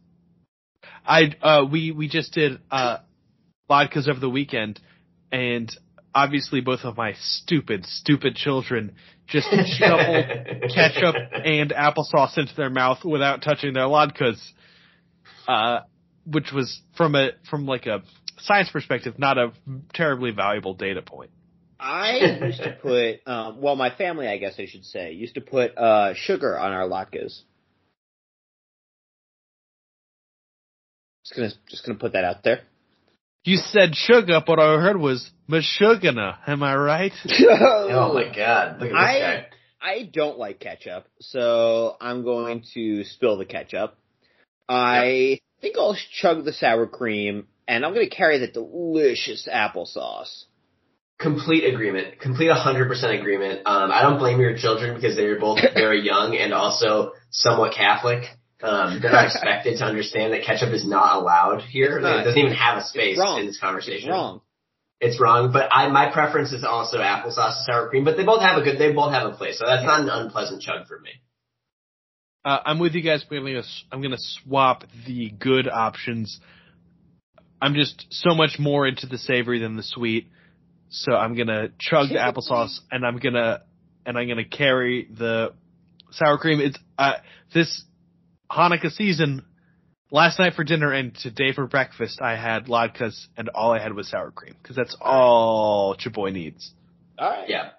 S2: I uh we we just did uh latkes over the weekend, and obviously both of my stupid stupid children just shoveled ketchup and applesauce into their mouth without touching their latkes, uh, which was from a from like a science perspective not a terribly valuable data point.
S1: I used to put, um, well, my family, I guess I should say, used to put uh, sugar on our latkes. Just gonna, just gonna put that out there.
S2: You said sugar, but I heard was mashugana. Am I right?
S3: Oh my god. Look at this
S1: I-
S3: guy.
S1: I don't like ketchup, so I'm going to spill the ketchup. I think I'll chug the sour cream, and I'm going to carry the delicious applesauce.
S3: Complete agreement. Complete 100% agreement. Um, I don't blame your children because they were both very young and also somewhat Catholic. Um, they're not expected to understand that ketchup is not allowed here.
S1: It's not.
S3: It doesn't even have a space
S1: wrong.
S3: in this
S1: It's
S3: conversation.
S1: wrong.
S3: It's wrong, but I my preference is also applesauce and sour cream. But they both have a good. They both have a place, so that's not an unpleasant chug for me.
S2: Uh, I'm with you guys. but I'm gonna I'm gonna swap the good options. I'm just so much more into the savory than the sweet, so I'm gonna chug the applesauce and I'm gonna and I'm gonna carry the sour cream. It's uh this Hanukkah season. Last night for dinner and today for breakfast, I had latkes and all I had was sour cream because that's all Chaboy needs.
S1: All right.
S3: Yeah.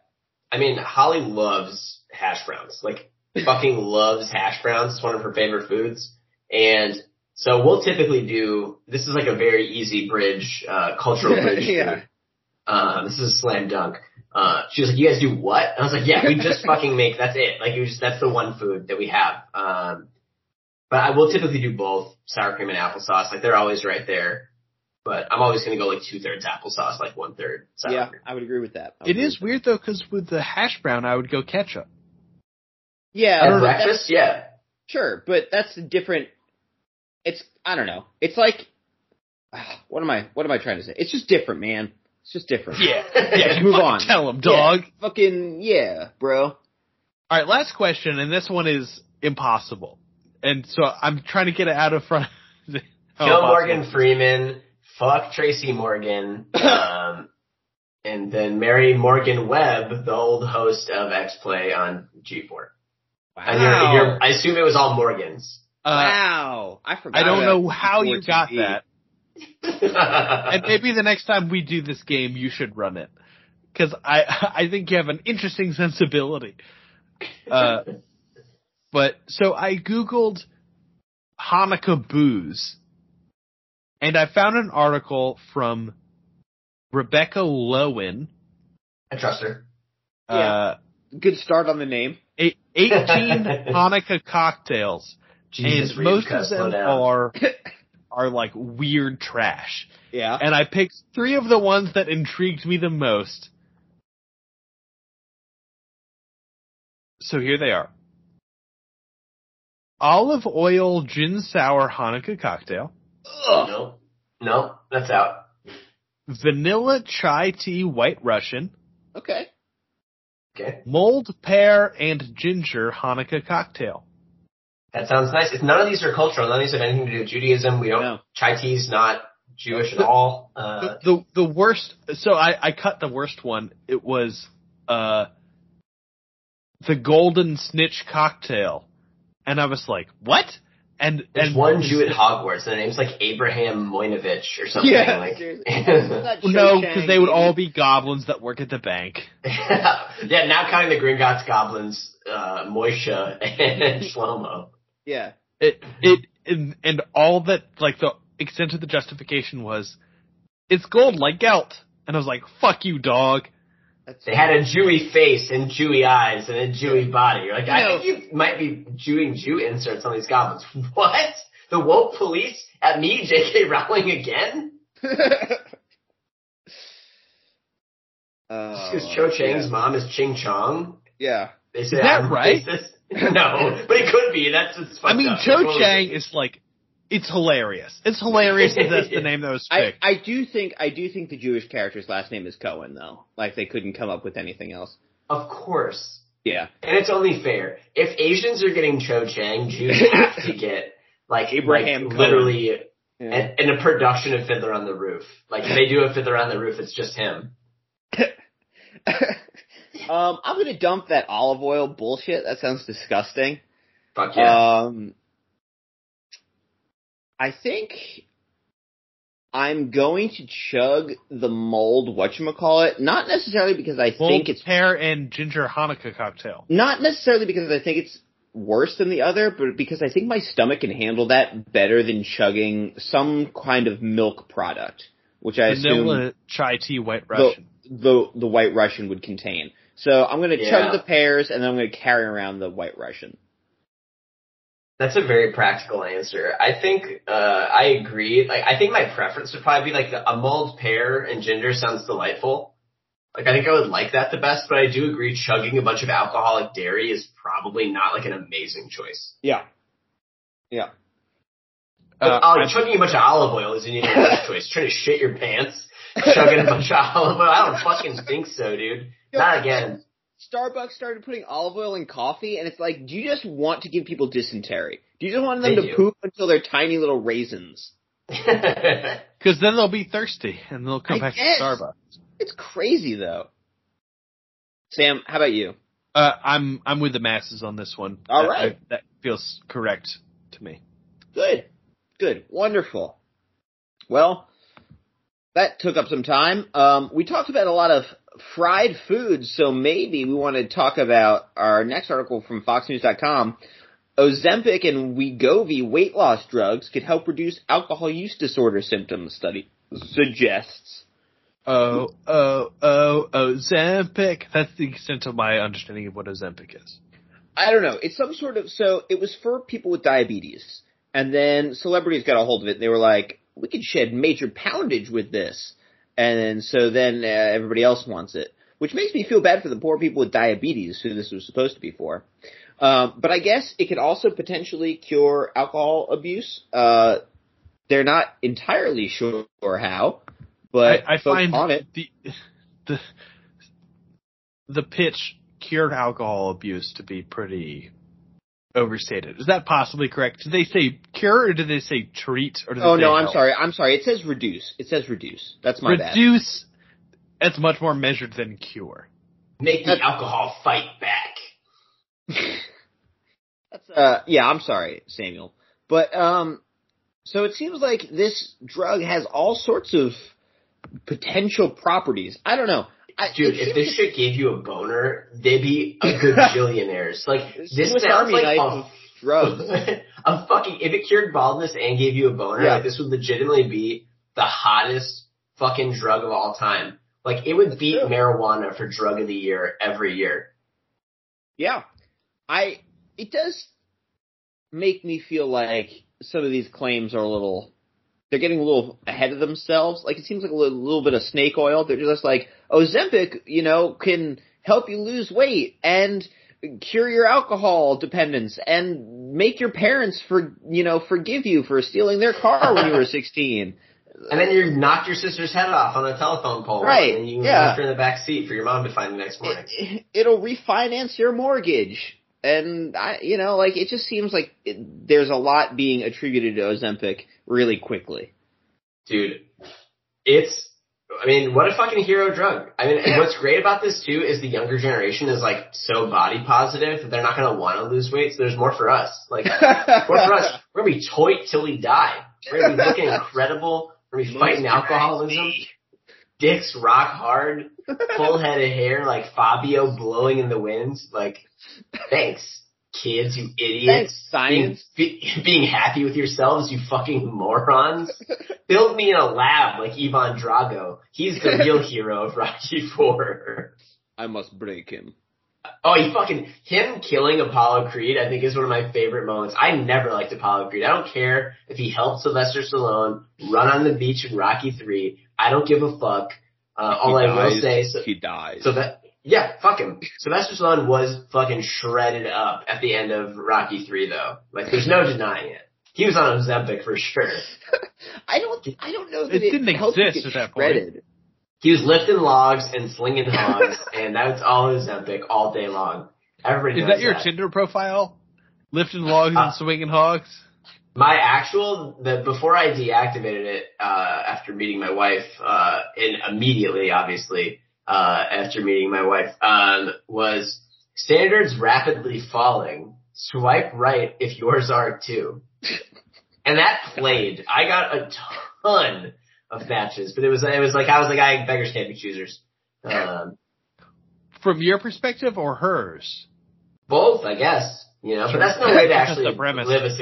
S3: I mean, Holly loves hash browns. Like, fucking loves hash browns. It's one of her favorite foods. And so we'll typically do, this is like a very easy bridge, uh, cultural bridge.
S1: Yeah.
S3: Uh, this is a slam dunk. Uh, she was like, you guys do what? And I was like, yeah, we just fucking make, that's it. Like, it was just, that's the one food that we have. Um, but I will typically do both sour cream and applesauce. Like, they're always right there. But I'm always going to go like two thirds applesauce, like one third sour
S1: Yeah,
S3: cream.
S1: I would agree with that. It is would
S2: It
S1: agree
S2: is
S1: with
S2: weird though because with the hash brown, I would go ketchup.
S1: Yeah,
S3: At breakfast, yeah.
S1: Sure, but that's a different. It's I don't know. It's like ah, what am I? What am I trying to say? It's just different, man. It's just different.
S2: Yeah,
S1: yeah. Move on.
S2: Tell him, dog.
S1: Yeah, fucking yeah, bro.
S2: All right, last question, and this one is impossible. And so I'm trying to get it out of front. How
S3: Kill
S2: impossible.
S3: Morgan Freeman, fuck Tracy Morgan, um, and then marry Morgan Webb, the old host of X Play on G4. And you're,
S1: Wow.
S3: you're, I assume it was all Morgans.
S2: Uh,
S1: wow, I forgot.
S2: I don't know how you got
S1: G4TV.
S2: that. And maybe the next time we do this game, you should run it. Cause I, I think you have an interesting sensibility. Uh, but, so I Googled Hanukkah booze. And I found an article from Rebecca Lowen,
S3: I trust her.
S2: uh,
S1: Good start on the name.
S2: 18 Hanukkah cocktails.
S3: Jesus,
S2: and most of them are, are like weird trash.
S1: Yeah.
S2: and I picked three of the ones that intrigued me the most. So here they are. Olive oil gin sour Hanukkah cocktail,
S3: No, no, that's out.
S2: vanilla chai tea white Russian,
S1: Okay.
S3: Okay,
S2: mulled pear and ginger Hanukkah cocktail.
S3: that sounds nice. If none of these are cultural, none of these have anything to do with Judaism. We don't.
S1: No.
S3: Chai tea's not Jewish at all. Uh,
S2: the, the the worst. So I I cut the worst one. It was uh the golden snitch cocktail, and I was like, what? And
S3: there's
S2: and
S3: one Jew at Hogwarts, and the name's like Abraham Moinovich or something.
S1: Yeah,
S3: like,
S1: seriously.
S2: No, because they would all be goblins that work at the bank.
S3: yeah, now counting the Gringotts goblins, uh, Moisha and Shlomo.
S1: Yeah.
S2: It it and, and all that like the extent of the justification was, it's gold like gelt, and I was like, fuck you, dog.
S1: That's
S3: They had a Jewy face and Jewy eyes and a Jewy body. You're like, I
S1: No.
S3: think you might be Jewing Jew inserts on these goblins. What? The woke police at me, J.K. Rowling again?
S1: uh,
S3: Because Cho Chang's
S1: yeah.
S3: mom is Ching Chong.
S1: Yeah.
S3: They say
S2: Is that
S3: I'm
S2: right?
S3: racist. no, but it could be. That's it's
S2: I mean,
S3: up.
S2: Cho Chang is like, it's hilarious. It's hilarious that that's the name that was
S1: I,
S2: picked.
S1: I do think I do think the Jewish character's last name is Cohen though. Like they couldn't come up with anything else.
S3: Of course.
S1: Yeah.
S3: And it's only fair. If Asians are getting Cho Chang, Jews have to get like
S1: Abraham
S3: like,
S1: Cohen.
S3: literally
S1: yeah.
S3: and, and a production of Fiddler on the Roof. Like if they do a Fiddler on the Roof, it's just him.
S1: um, I'm gonna dump that olive oil bullshit. That sounds disgusting.
S3: Fuck yeah.
S1: Um, I think I'm going to chug the mold whatchamacallit, not necessarily because I
S2: Well,
S1: think it's
S2: pear and ginger Hanukkah cocktail.
S1: not necessarily because I think it's worse than the other, but because I think my stomach can handle that better than chugging some kind of milk product, which I assume
S2: chai tea white
S1: the,
S2: Russian.
S1: the the White Russian would contain. So I'm going to
S3: Yeah.
S1: chug the pears and then I'm going to carry around the White Russian.
S3: That's a very practical answer. I think uh, I agree. Like I think my preference would probably be like a mulled pear and ginger sounds delightful. Like I think I would like that the best, but I do agree chugging a bunch of alcoholic dairy is probably not like an amazing choice.
S1: Yeah. Yeah.
S3: But,
S2: Uh,
S3: oh,
S2: I'm-
S3: chugging a bunch of olive oil is an even choice. Trying to shit your pants, chugging a bunch of olive oil. I don't fucking think so, dude. Not again.
S1: Starbucks started putting olive oil in coffee, and it's like, do you just want to give people dysentery? Do you just want them
S3: They
S1: to
S3: do.
S1: poop until they're tiny little raisins?
S2: Because then they'll be thirsty and they'll come
S1: I
S2: back
S1: guess.
S2: to Starbucks.
S1: It's crazy though. Sam, how about you?
S2: Uh, I'm I'm with the masses on this one.
S1: All
S2: That-
S1: right.
S2: I- that feels correct to me.
S1: Good. Good. Wonderful. Well, that took up some time. Um, we talked about a lot of fried foods, so maybe we want to talk about our next article from FoxNews.com. Ozempic and Wegovy weight loss drugs could help reduce alcohol use disorder symptoms, study suggests.
S2: Oh, oh, oh, Ozempic. That's the extent of my understanding of what Ozempic is.
S1: I don't know. It's some sort of so it was for people with diabetes, and then celebrities got a hold of it. and They were like, "We could shed major poundage with this," and so then uh, everybody else wants it, which makes me feel bad for the poor people with diabetes who this was supposed to be for. Um, but I guess it could also potentially cure alcohol abuse. Uh, they're not entirely sure how, but
S2: I, I find
S1: on it.
S2: the the the pitch cured alcohol abuse to be pretty overstated. Is that possibly correct? Do they say cure or do they say treat or did they
S1: Oh
S2: say
S1: no, I'm
S2: help?
S1: sorry. I'm sorry. It says reduce. It says reduce. That's my bad.
S2: Reduce. That's much more measured than cure.
S3: Make the alcohol fight back.
S1: That's uh yeah, I'm sorry, Samuel. But um so it seems like this drug has all sorts of potential properties. I don't know. I,
S3: Dude,
S1: it
S3: if this shit gave you a boner, they'd be a gajillionaires. Like,
S1: Swiss
S3: this sounds
S1: Army
S3: like a,
S1: of drugs.
S3: a fucking, if it cured baldness and gave you a boner,
S1: Yeah.
S3: like, this would legitimately be the hottest fucking drug of all time. Like, it would beat
S1: true.
S3: marijuana for drug of the year every year.
S1: Yeah. I it does make me feel like some of these claims are a little they're getting a little ahead of themselves. Like it seems like a little, little bit of snake oil. They're just like, Ozempic, you know, can help you lose weight and cure your alcohol dependence and make your parents for you know forgive you for stealing their car when you were 16.
S3: And then you knocked your sister's head off on a telephone pole.
S1: Right,
S3: And you
S1: yeah.
S3: left her in the back seat for your mom to find the next morning.
S1: it, it'll refinance your mortgage. And I, you know, like it just seems like it, there's a lot being attributed to Ozempic really quickly.
S3: Dude, it's, I mean, what a fucking hero drug. I mean, and what's great about this too is the younger generation is like so body positive that they're not gonna want to lose weight, so there's more for us. Like, more for us. We're gonna be toit till we die. We're gonna be looking incredible. We're gonna be fighting alcoholism. Dicks rock hard. Full head of hair like Fabio blowing in the wind. Like, thanks, kids, you idiots.
S1: Thanks, science.
S3: Being, be, being happy with yourselves, you fucking morons. Build me in a lab like Ivan Drago. He's the real hero of Rocky Four.
S1: I must break him.
S3: Oh, he fucking him killing Apollo Creed. I think is one of my favorite moments. I never liked Apollo Creed. I don't care if he helped Sylvester Stallone run on the beach in Rocky Three. I don't give a fuck. Uh, all
S1: he
S3: I will say, so,
S1: he dies.
S3: so that yeah, fuck him. Sylvester Stallone was fucking shredded up at the end of Rocky Three, though. Like, there's no denying it. He was on Ozempic for sure.
S1: I don't. I don't know that
S2: It
S1: it,
S2: didn't exist
S1: get
S2: at that point.
S1: shredded.
S3: He was lifting logs and slinging hogs, and that's all Ozempic all day long. Everybody
S2: Is
S3: knows
S2: that your Tinder profile? Lifting logs
S3: Uh,
S2: and swinging hogs?
S3: My actual the before I deactivated it uh, after meeting my wife, uh, and immediately, obviously, uh, after meeting my wife, um, was standards rapidly falling. Swipe right if yours are too, and that played. I got a ton of matches, but it was it was like I was like I beggars can't be choosers. Um,
S2: From your perspective or hers?
S3: both, I guess. You know, but that's no way to actually
S2: the premise.
S3: live a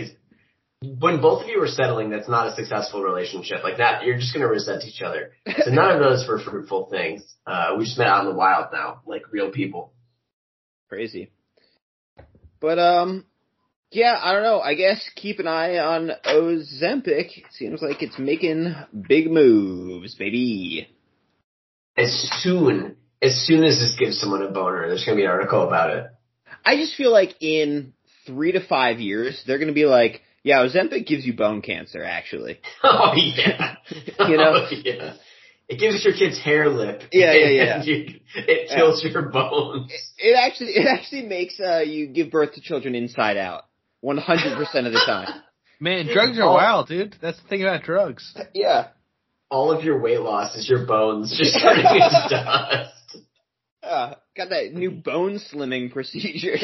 S3: When both of you are settling, that's not a successful relationship. Like that, you're just going to resent each other. So none of those were fruitful things. Uh, we just met out in the wild now, like real people.
S1: Crazy. But um, yeah, I don't know. I guess keep an eye on Ozempic. Seems like it's making big moves, baby.
S3: As soon, as soon as this gives someone a boner, there's going to be an article about it.
S1: I just feel like in three to five years, they're going to be like, yeah, Ozempic gives you bone cancer, actually.
S3: Oh yeah,
S1: You know?
S3: Oh, yeah. It gives your kids hair lip.
S1: Yeah, yeah, yeah.
S3: And you- it kills your bones.
S1: It actually it actually makes uh, you give birth to children inside out. One hundred percent of the time.
S2: Man, drugs are wild, dude. That's the thing about drugs.
S1: Yeah.
S3: All of your weight loss is your bones just turning into dust.
S1: Uh, got that new bone slimming procedure.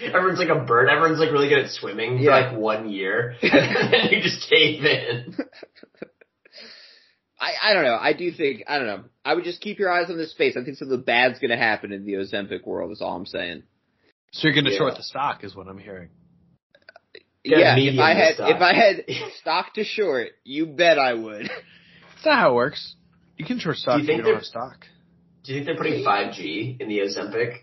S3: Everyone's like a bird. Everyone's like really good at swimming for
S1: Yeah.
S3: like one year. and you just cave in.
S1: I, I don't know. I do think I don't know. I would just keep your eyes on this space. I think something bad's gonna happen in the Ozempic world. Is all I'm saying.
S2: So you're going to
S3: Yeah.
S2: short the stock, is what I'm hearing.
S3: Yeah,
S1: Yeah, if I had
S3: stock.
S1: if I had stock to short, you bet I would.
S2: That's not how it works. You can short stock
S3: Do you
S2: if you don't have stock.
S3: Do you think they're putting 5G in the Ozempic?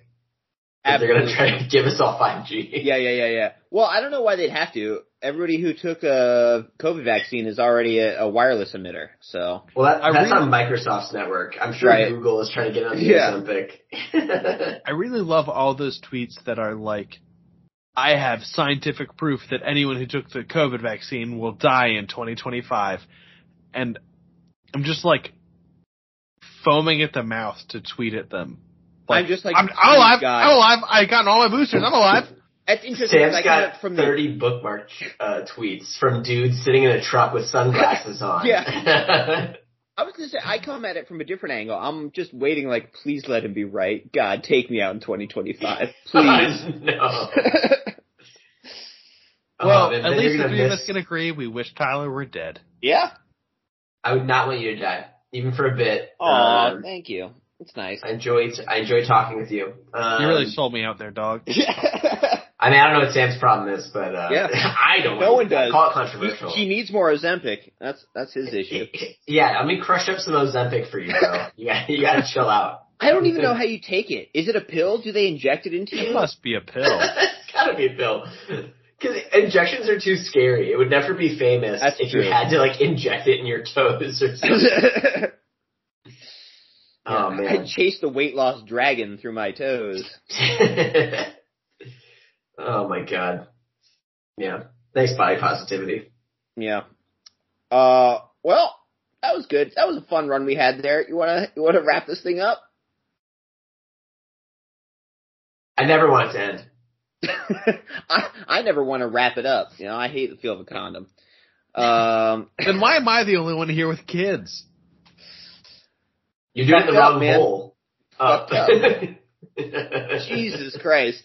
S3: They're gonna try to give us all 5G.
S1: Yeah, yeah, yeah, yeah. Well, I don't know why they'd have to. Everybody who took a COVID vaccine is already a, a wireless emitter. So
S3: Well, that, that's
S2: really-
S3: on Microsoft's network. I'm sure
S1: Right.
S3: Google is trying to get on the
S1: Yeah.
S3: Ozempic.
S2: I really love all those tweets that are like, I have scientific proof that anyone who took the COVID vaccine will die in 2025. And I'm just like foaming at the mouth to tweet at them.
S1: I'm just like,
S2: I'm, I'm alive.
S1: God.
S2: I'm alive. I gotten all my boosters. I'm alive.
S1: that's interesting. 'cause
S3: Sam's
S1: I got
S3: got
S1: it from the
S3: 30 bookmark uh, tweets from dudes sitting in a truck with sunglasses on.
S1: Yeah. I was gonna say I come at it from a different angle. I'm just waiting, like, please let him be right. God, take me out in 2025, please.
S3: no.
S2: Well,
S3: Oh,
S2: at least
S3: you're
S2: the three of
S3: miss-
S2: us can agree we wish Tyler were dead.
S1: yeah.
S3: I would not want you to die, even for a bit.
S1: Aw,
S3: Um,
S1: thank you. It's nice.
S3: I enjoy I enjoy talking with you. Um,
S2: You really sold me out there, dog.
S3: I mean, I don't know what Sam's problem is, but uh,
S1: Yeah.
S3: I don't.
S1: No
S3: want
S1: one
S3: you to die.
S1: does.
S3: Call it
S1: he,
S3: controversial.
S1: he needs more Ozempic. That's that's his issue.
S3: yeah, let me crush up some Ozempic for you, bro. you got you got to chill out.
S1: I don't even know how you take it. Is it a pill? Do they inject it into you?
S2: It must be a pill.
S3: it's gotta be a pill. Because injections are too scary. It would never be famous
S1: That's
S3: if
S1: true.
S3: you had to like inject it in your toes or something. Oh
S1: I chased the weight loss dragon through my toes.
S3: oh my god. Yeah. Thanks, body positivity.
S1: Yeah. Uh, well, that was good. That was a fun run we had there. You wanna you wanna wrap this thing up?
S3: I never want it to end.
S1: I I never want to wrap it up. You know, I hate the feel of a condom. Um,
S2: then why am I the only one here with kids?
S3: You're doing it in the
S1: up,
S3: wrong
S1: man.
S3: hole. Uh, up.
S1: Fucked Jesus Christ.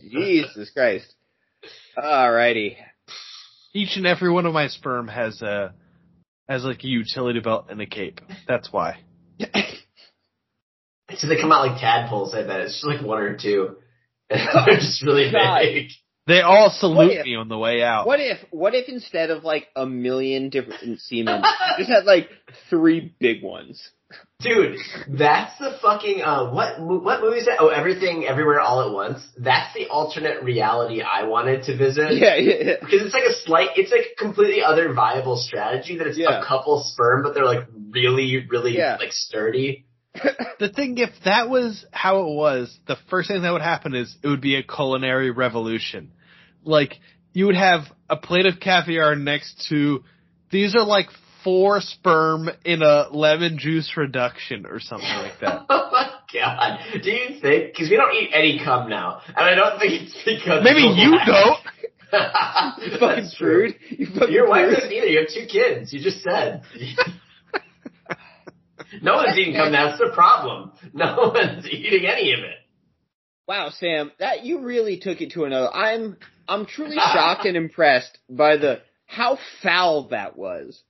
S1: Jesus Christ. Alrighty.
S2: Each and every one of my sperm has a has like a utility belt and a cape. That's why.
S3: So they come out like tadpoles, I bet. It's just like one or two. And They're just really
S1: God.
S3: big.
S2: They all salute
S1: if-
S2: me on the way out.
S1: What if what if instead of like a million different semen, you just had like three big ones?
S3: Dude, that's the fucking uh what what movie is that? Oh, Everything Everywhere All at Once. That's the alternate reality I wanted to visit.
S1: Yeah, yeah, yeah.
S3: Because it's like a slight, it's like a completely other viable strategy that it's
S1: Yeah.
S3: a couple sperm, but they're like really, really
S1: Yeah.
S3: like sturdy.
S2: The thing, if that was how it was, the first thing that would happen is it would be a culinary revolution. Like, you would have a plate of caviar next to, these are like four sperm in a lemon juice reduction or something like that.
S3: Oh my god. Do you think, because we don't eat any cum now, and I don't think it's because
S2: Maybe
S3: of
S2: you
S3: that.
S2: don't.
S1: You fucking
S3: That's true.
S1: You fucking
S3: Your wife
S1: prude.
S3: doesn't either. You have two kids. You just said. no one's eating cum. That's the problem. No one's eating any of it.
S1: Wow, Sam, that you really took it to another. I'm I'm truly shocked and impressed by the how foul that was.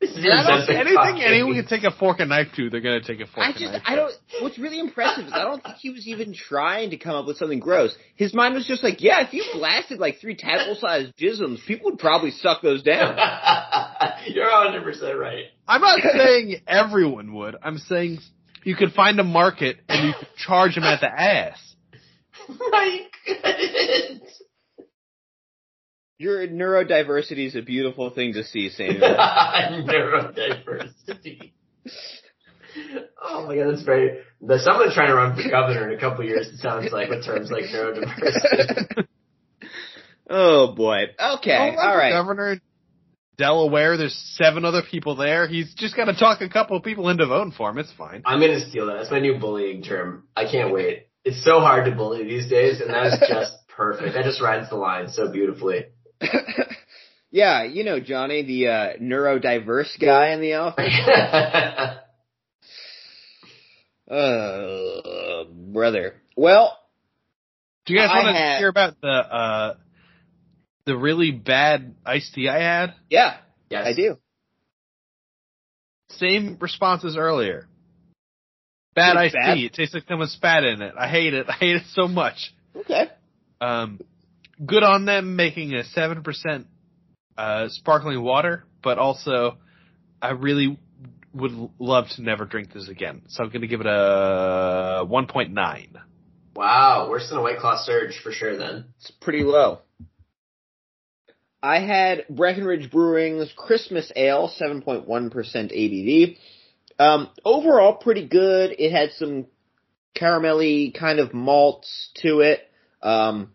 S3: This is
S2: I don't,
S3: Ozempic
S2: anything
S3: talking.
S2: anyone can take a fork and knife to, they're gonna take a fork
S1: I
S2: and
S1: just
S2: knife.
S1: I don't. What's really impressive is I don't think he was even trying to come up with something gross. His mind was just like, yeah, if you blasted like three tadpole-sized jisms, people would probably suck those down.
S3: You're 100 percent right.
S2: I'm not saying everyone would. I'm saying you could find a market and you could charge them at the ass.
S3: My goodness.
S1: Your neurodiversity is a beautiful thing to see, Sam.
S3: Neurodiversity. Oh my god, that's very. There's someone trying to run for governor in a couple years. It sounds like with terms like neurodiversity.
S1: oh boy. Okay.
S2: Don't run
S1: All
S2: for
S1: right.
S2: Governor, Delaware. There's seven other people there. He's just got to talk a couple of people into voting for him. It's fine.
S3: I'm gonna steal that. That's my new bullying term. I can't wait. It's so hard to bully these days, and that is just perfect. That just rides the line so beautifully.
S1: yeah, you know Johnny, the uh, neurodiverse guy in the office. Uh, brother. Well,
S2: Do you guys want to
S1: had-
S2: hear about the uh the really bad iced tea I had?
S1: yeah,
S3: yes,
S1: I do.
S2: Same response as earlier. Bad
S1: It's
S2: iced
S1: bad?
S2: tea. It tastes like someone spat in it. I hate it. I hate it so much.
S1: Okay.
S2: Um, good on them making a seven percent uh, sparkling water, but also I really would love to never drink this again. So I'm going to give it a one point nine.
S3: Wow, worse than a White Claw Surge for sure. Then
S1: It's pretty low. I had Breckenridge Brewing's Christmas Ale, 7.1% ABV. Um, overall, pretty good. It had some caramelly kind of malts to it. Um,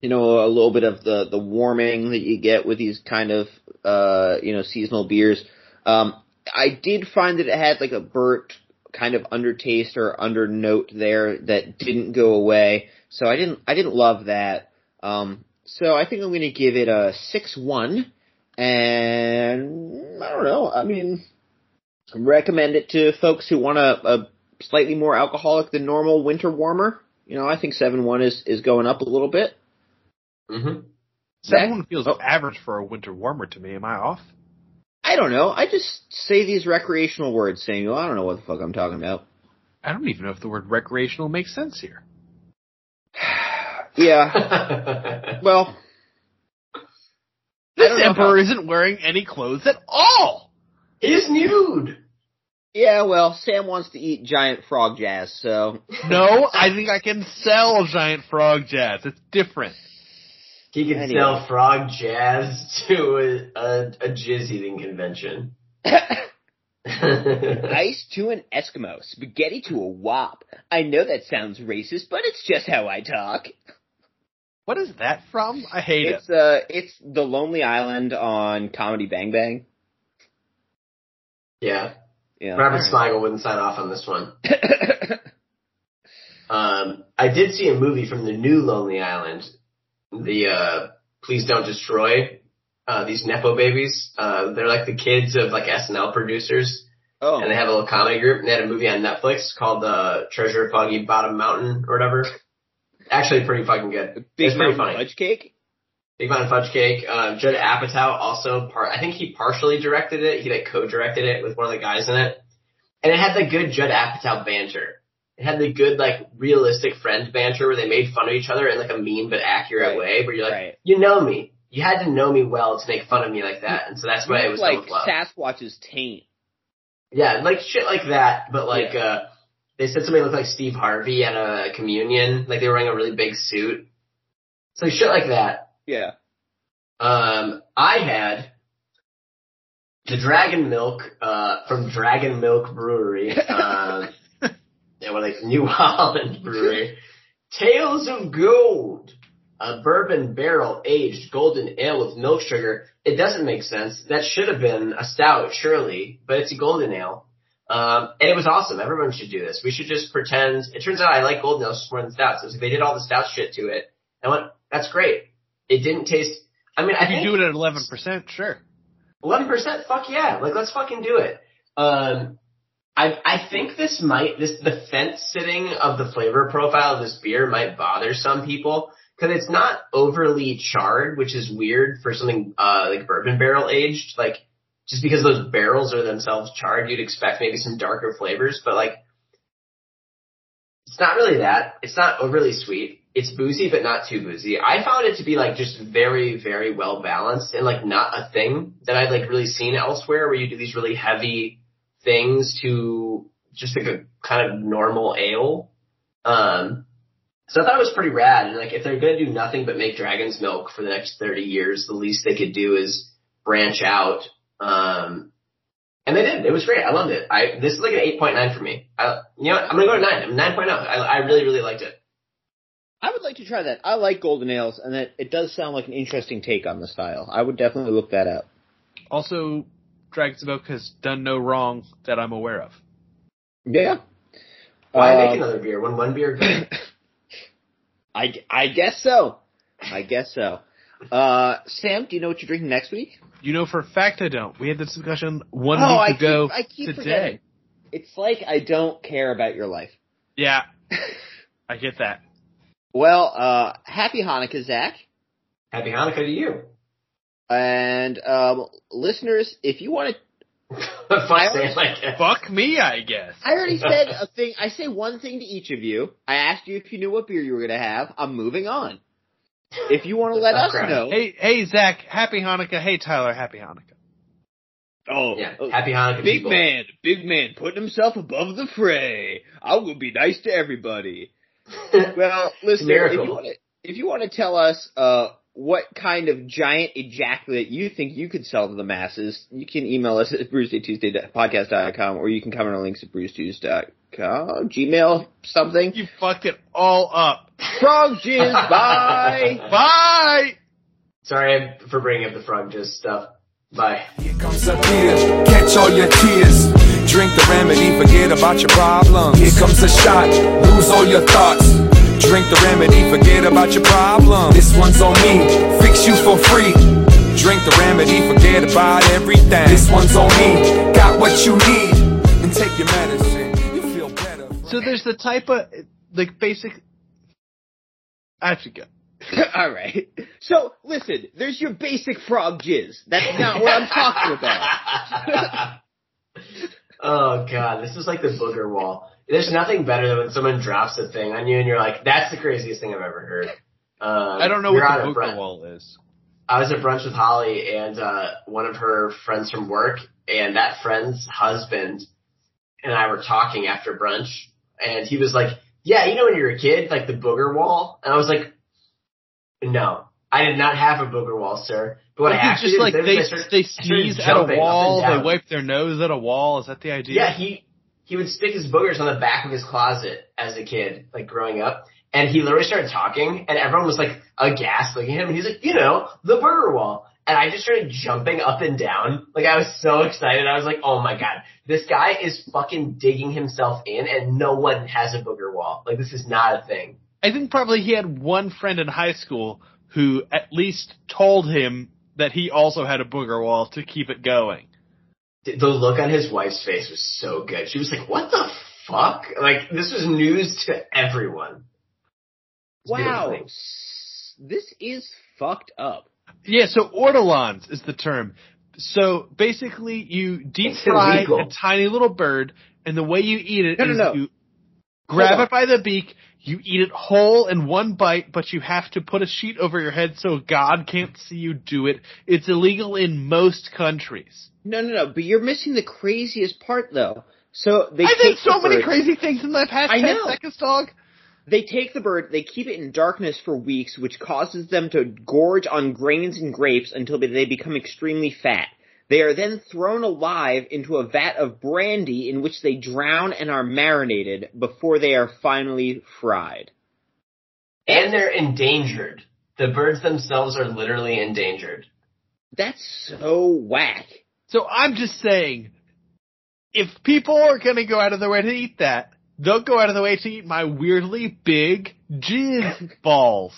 S1: you know, a little bit of the, the warming that you get with these kind of, uh, you know, seasonal beers. Um, I did find that it had like a burnt kind of undertaste or under note there that didn't go away. So I didn't, I didn't love that. Um, so I think I'm going to give it a six one, and I don't know. I mean, recommend it to folks who want a, a slightly more alcoholic than normal winter warmer. You know, I think seven one is is going up a little bit.
S3: hmm
S2: Seven one feels
S1: Oh.
S2: average for a winter warmer to me. Am I off?
S1: I don't know. I just say these recreational words, Samuel. I don't know what the fuck I'm talking about.
S2: I don't even know if the word recreational makes sense here.
S1: Yeah. Well,
S2: This emperor
S1: how-
S2: isn't wearing any clothes at all.
S3: He's nude.
S1: yeah. Well, Sam wants to eat giant frog jazz, so
S2: No, I think I can sell giant frog jazz. It's different.
S3: He can
S1: Anyway.
S3: sell frog jazz to a, a, a jizz eating convention.
S1: Ice to an Eskimo, spaghetti to a wop. I know that sounds racist, but it's just how I talk.
S2: What is that from? I hate it.
S1: It's uh, it's the Lonely Island on Comedy Bang Bang.
S3: Yeah,
S1: Yeah.
S3: Robert Smigel wouldn't sign off on this one. Um, I did see a movie from the new Lonely Island, the uh, Please Don't Destroy. Uh, these nepo babies, uh, they're like the kids of like SNL producers,
S1: oh,
S3: and they have a little comedy group. And they had a movie on Netflix called uh, Treasure of Foggy Bottom Mountain or whatever. Actually, pretty fucking good.
S1: Big
S3: it's pretty funny.
S1: Fudge Cake.
S3: Big Mountain Fudge Cake. Uh, Judd Apatow also part. I think he partially directed it. He like co-directed it with one of the guys in it, and it had the good Judd Apatow banter. It had the good like realistic friend banter where they made fun of each other in like a mean but accurate
S1: Right.
S3: way. Where you're like,
S1: Right.
S3: you know me. You had to know me well to make fun of me like that, and so that's why it was
S1: like
S3: so.
S1: Sasquatch's taint.
S3: Yeah, like shit like that, but like uh they said somebody looked like Steve Harvey at a communion, like they were wearing a really big suit. So shit like that.
S1: Yeah.
S3: Um I had the Dragon Milk uh from Dragon Milk Brewery. Um they were like New Holland Brewery. Tales of Gold. A bourbon barrel aged golden ale with milk sugar. It doesn't make sense. That should have been a stout, surely, but it's a golden ale. Um, and it was awesome. Everyone should do this. We should just pretend. It turns out I like golden ales more than stouts. So they did all the stout shit to it. I went, that's great. It didn't taste. I mean, I
S2: you do it at eleven percent, sure.
S3: Eleven percent, fuck yeah! Like let's fucking do it. Um, I I think this might this the fence sitting of the flavor profile of this beer might bother some people because it's not overly charred, which is weird for something uh like bourbon barrel aged. Like just because those barrels are themselves charred, you'd expect maybe some darker flavors, but like it's not really that. It's not overly sweet. It's boozy, but not too boozy. I found it to be like just very, very well balanced and like not a thing that I'd like really seen elsewhere where you do these really heavy things to just like a kind of normal ale. Um, so I thought it was pretty rad. And like if they're gonna do nothing but make dragon's milk for the next 30 years, the least they could do is branch out. Um, and they did. It was great. I loved it. I this is like an 8.9 for me. I, you know, what? I'm gonna go to nine. I'm 9.0. I, I really, really liked it.
S1: I would like to try that. I like golden ales, and it, it does sound like an interesting take on the style. I would definitely look that up.
S2: Also, Dragon's Milk has done no wrong that I'm aware of.
S1: Yeah.
S3: Why
S1: Uh,
S3: make another beer when one beer?
S1: I, I guess so. I guess so. Uh, Sam, do you know what you're drinking next week?
S2: You know for a fact I don't. We had this discussion one
S1: Oh, I
S2: ago
S1: keep- I keep
S2: today.
S1: forgetting. It's like I don't care about your life.
S2: Yeah, I get that.
S1: Well, uh, happy Hanukkah, Zach.
S3: Happy Hanukkah to you.
S1: And, um, listeners, if you want to
S3: Fuck Sam, I guess.
S2: Fuck me, I guess.
S1: I already said a thing. I say one thing to each of you. I asked you if you knew what beer you were going to have. I'm moving on. If you want to let us
S3: crap.
S1: know.
S2: Hey, hey, Zach. Happy Hanukkah. Hey, Tyler. Happy Hanukkah.
S1: oh,
S3: Yeah,
S1: oh,
S3: happy Hanukkah,
S1: big
S3: people.
S1: man, big man, putting himself above the fray. I will be nice to everybody. Well, listen, if you want to, if you want to tell us uh, what kind of giant ejaculate you think you could sell to the masses, you can email us at brucetuesdaypodcast.com or you can comment on links at brucetues.com, Gmail, something.
S2: You fucked it all up.
S1: Frog jizz, bye!
S2: Bye.
S3: Sorry for bringing up the frog jizz stuff. Bye.
S4: Here comes a beer, catch all your tears. Drink the remedy, forget about your problems. Here comes a shot, lose all your thoughts. Drink the remedy, forget about your problem. This one's on me, fix you for free. Drink the remedy, forget about everything. This one's on me, got what you need. And take your medicine, you feel better.
S2: So there's the type of like basic. I have to go.
S1: All right. So listen, there's your basic frog jizz. That's not what I'm talking about.
S3: oh god, this is like the booger wall. There's nothing better than when someone drops a thing on you and you're like, "That's the craziest thing I've ever heard." Um,
S2: I don't know what the booger wall is.
S3: I was at brunch with Holly and uh, one of her friends from work, and that friend's husband and I were talking after brunch, and he was like, "Yeah, you know when you were a kid, like the booger wall," and I was like, "No, I did not have a booger wall, sir." But what I actually
S2: just like they
S3: started-
S2: they sneeze at a wall, they wipe their nose at a wall. Is that the idea?
S3: Yeah, he he would stick his boogers on the back of his closet as a kid, like growing up. And he literally started talking, and everyone was like aghast looking at him. And he's like, you know, the burger wall. And I just started jumping up and down. Like I was so excited. I was like, oh my god, this guy is fucking digging himself in, and no one has a booger wall. Like this is not a thing.
S2: I think probably he had one friend in high school who at least told him that he also had a booger wall to keep it going.
S3: The the look on his wife's face was so good. She was like, what the fuck? Like this was news to everyone. It's a beautiful
S1: Wow. This is fucked up.
S2: Yeah, so ortolans is the term. So basically, you deep fry a tiny little bird, and the way you eat it is
S1: No, no, no.
S2: you grab
S1: Hold on.
S2: it by the beak, you eat it whole in one bite, but you have to put a sheet over your head so God can't see you do it. It's illegal in most countries.
S1: No, no, no. But you're missing the craziest part, though. So they
S2: I so
S1: the
S2: many crazy things in the past
S1: I
S2: 10
S1: know.
S2: seconds, dog.
S1: They take the bird, they keep it in darkness for weeks, which causes them to gorge on grains and grapes until they become extremely fat. They are then thrown alive into a vat of brandy in which they drown and are marinated before they are finally fried.
S3: And they're endangered. The birds themselves are literally endangered.
S1: That's so whack.
S2: So I'm just saying, if people are gonna go out of their way to eat that, they'll go out of the way to eat my weirdly big jizz balls.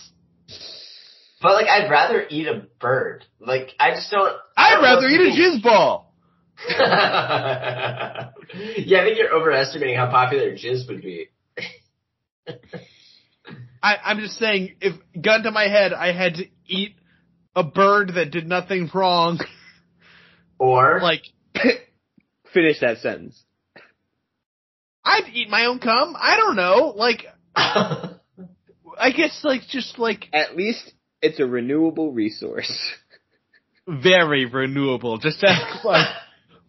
S3: But like, I'd rather eat a bird. Like, I just don't. I
S2: I'd
S3: don't
S2: rather eat
S3: if
S2: a jizz ball.
S3: yeah, I think you're overestimating how popular jizz would be.
S2: I, I'm just saying, if gun to my head, I had to eat a bird that did nothing wrong,
S3: Or
S2: like
S1: Finish that sentence.
S2: I'd eat my own cum. I don't know, like I guess like just like
S1: At least it's a renewable resource.
S2: very renewable. Just ask my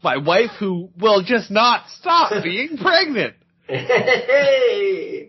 S2: my wife who will just not stop being pregnant.
S3: hey,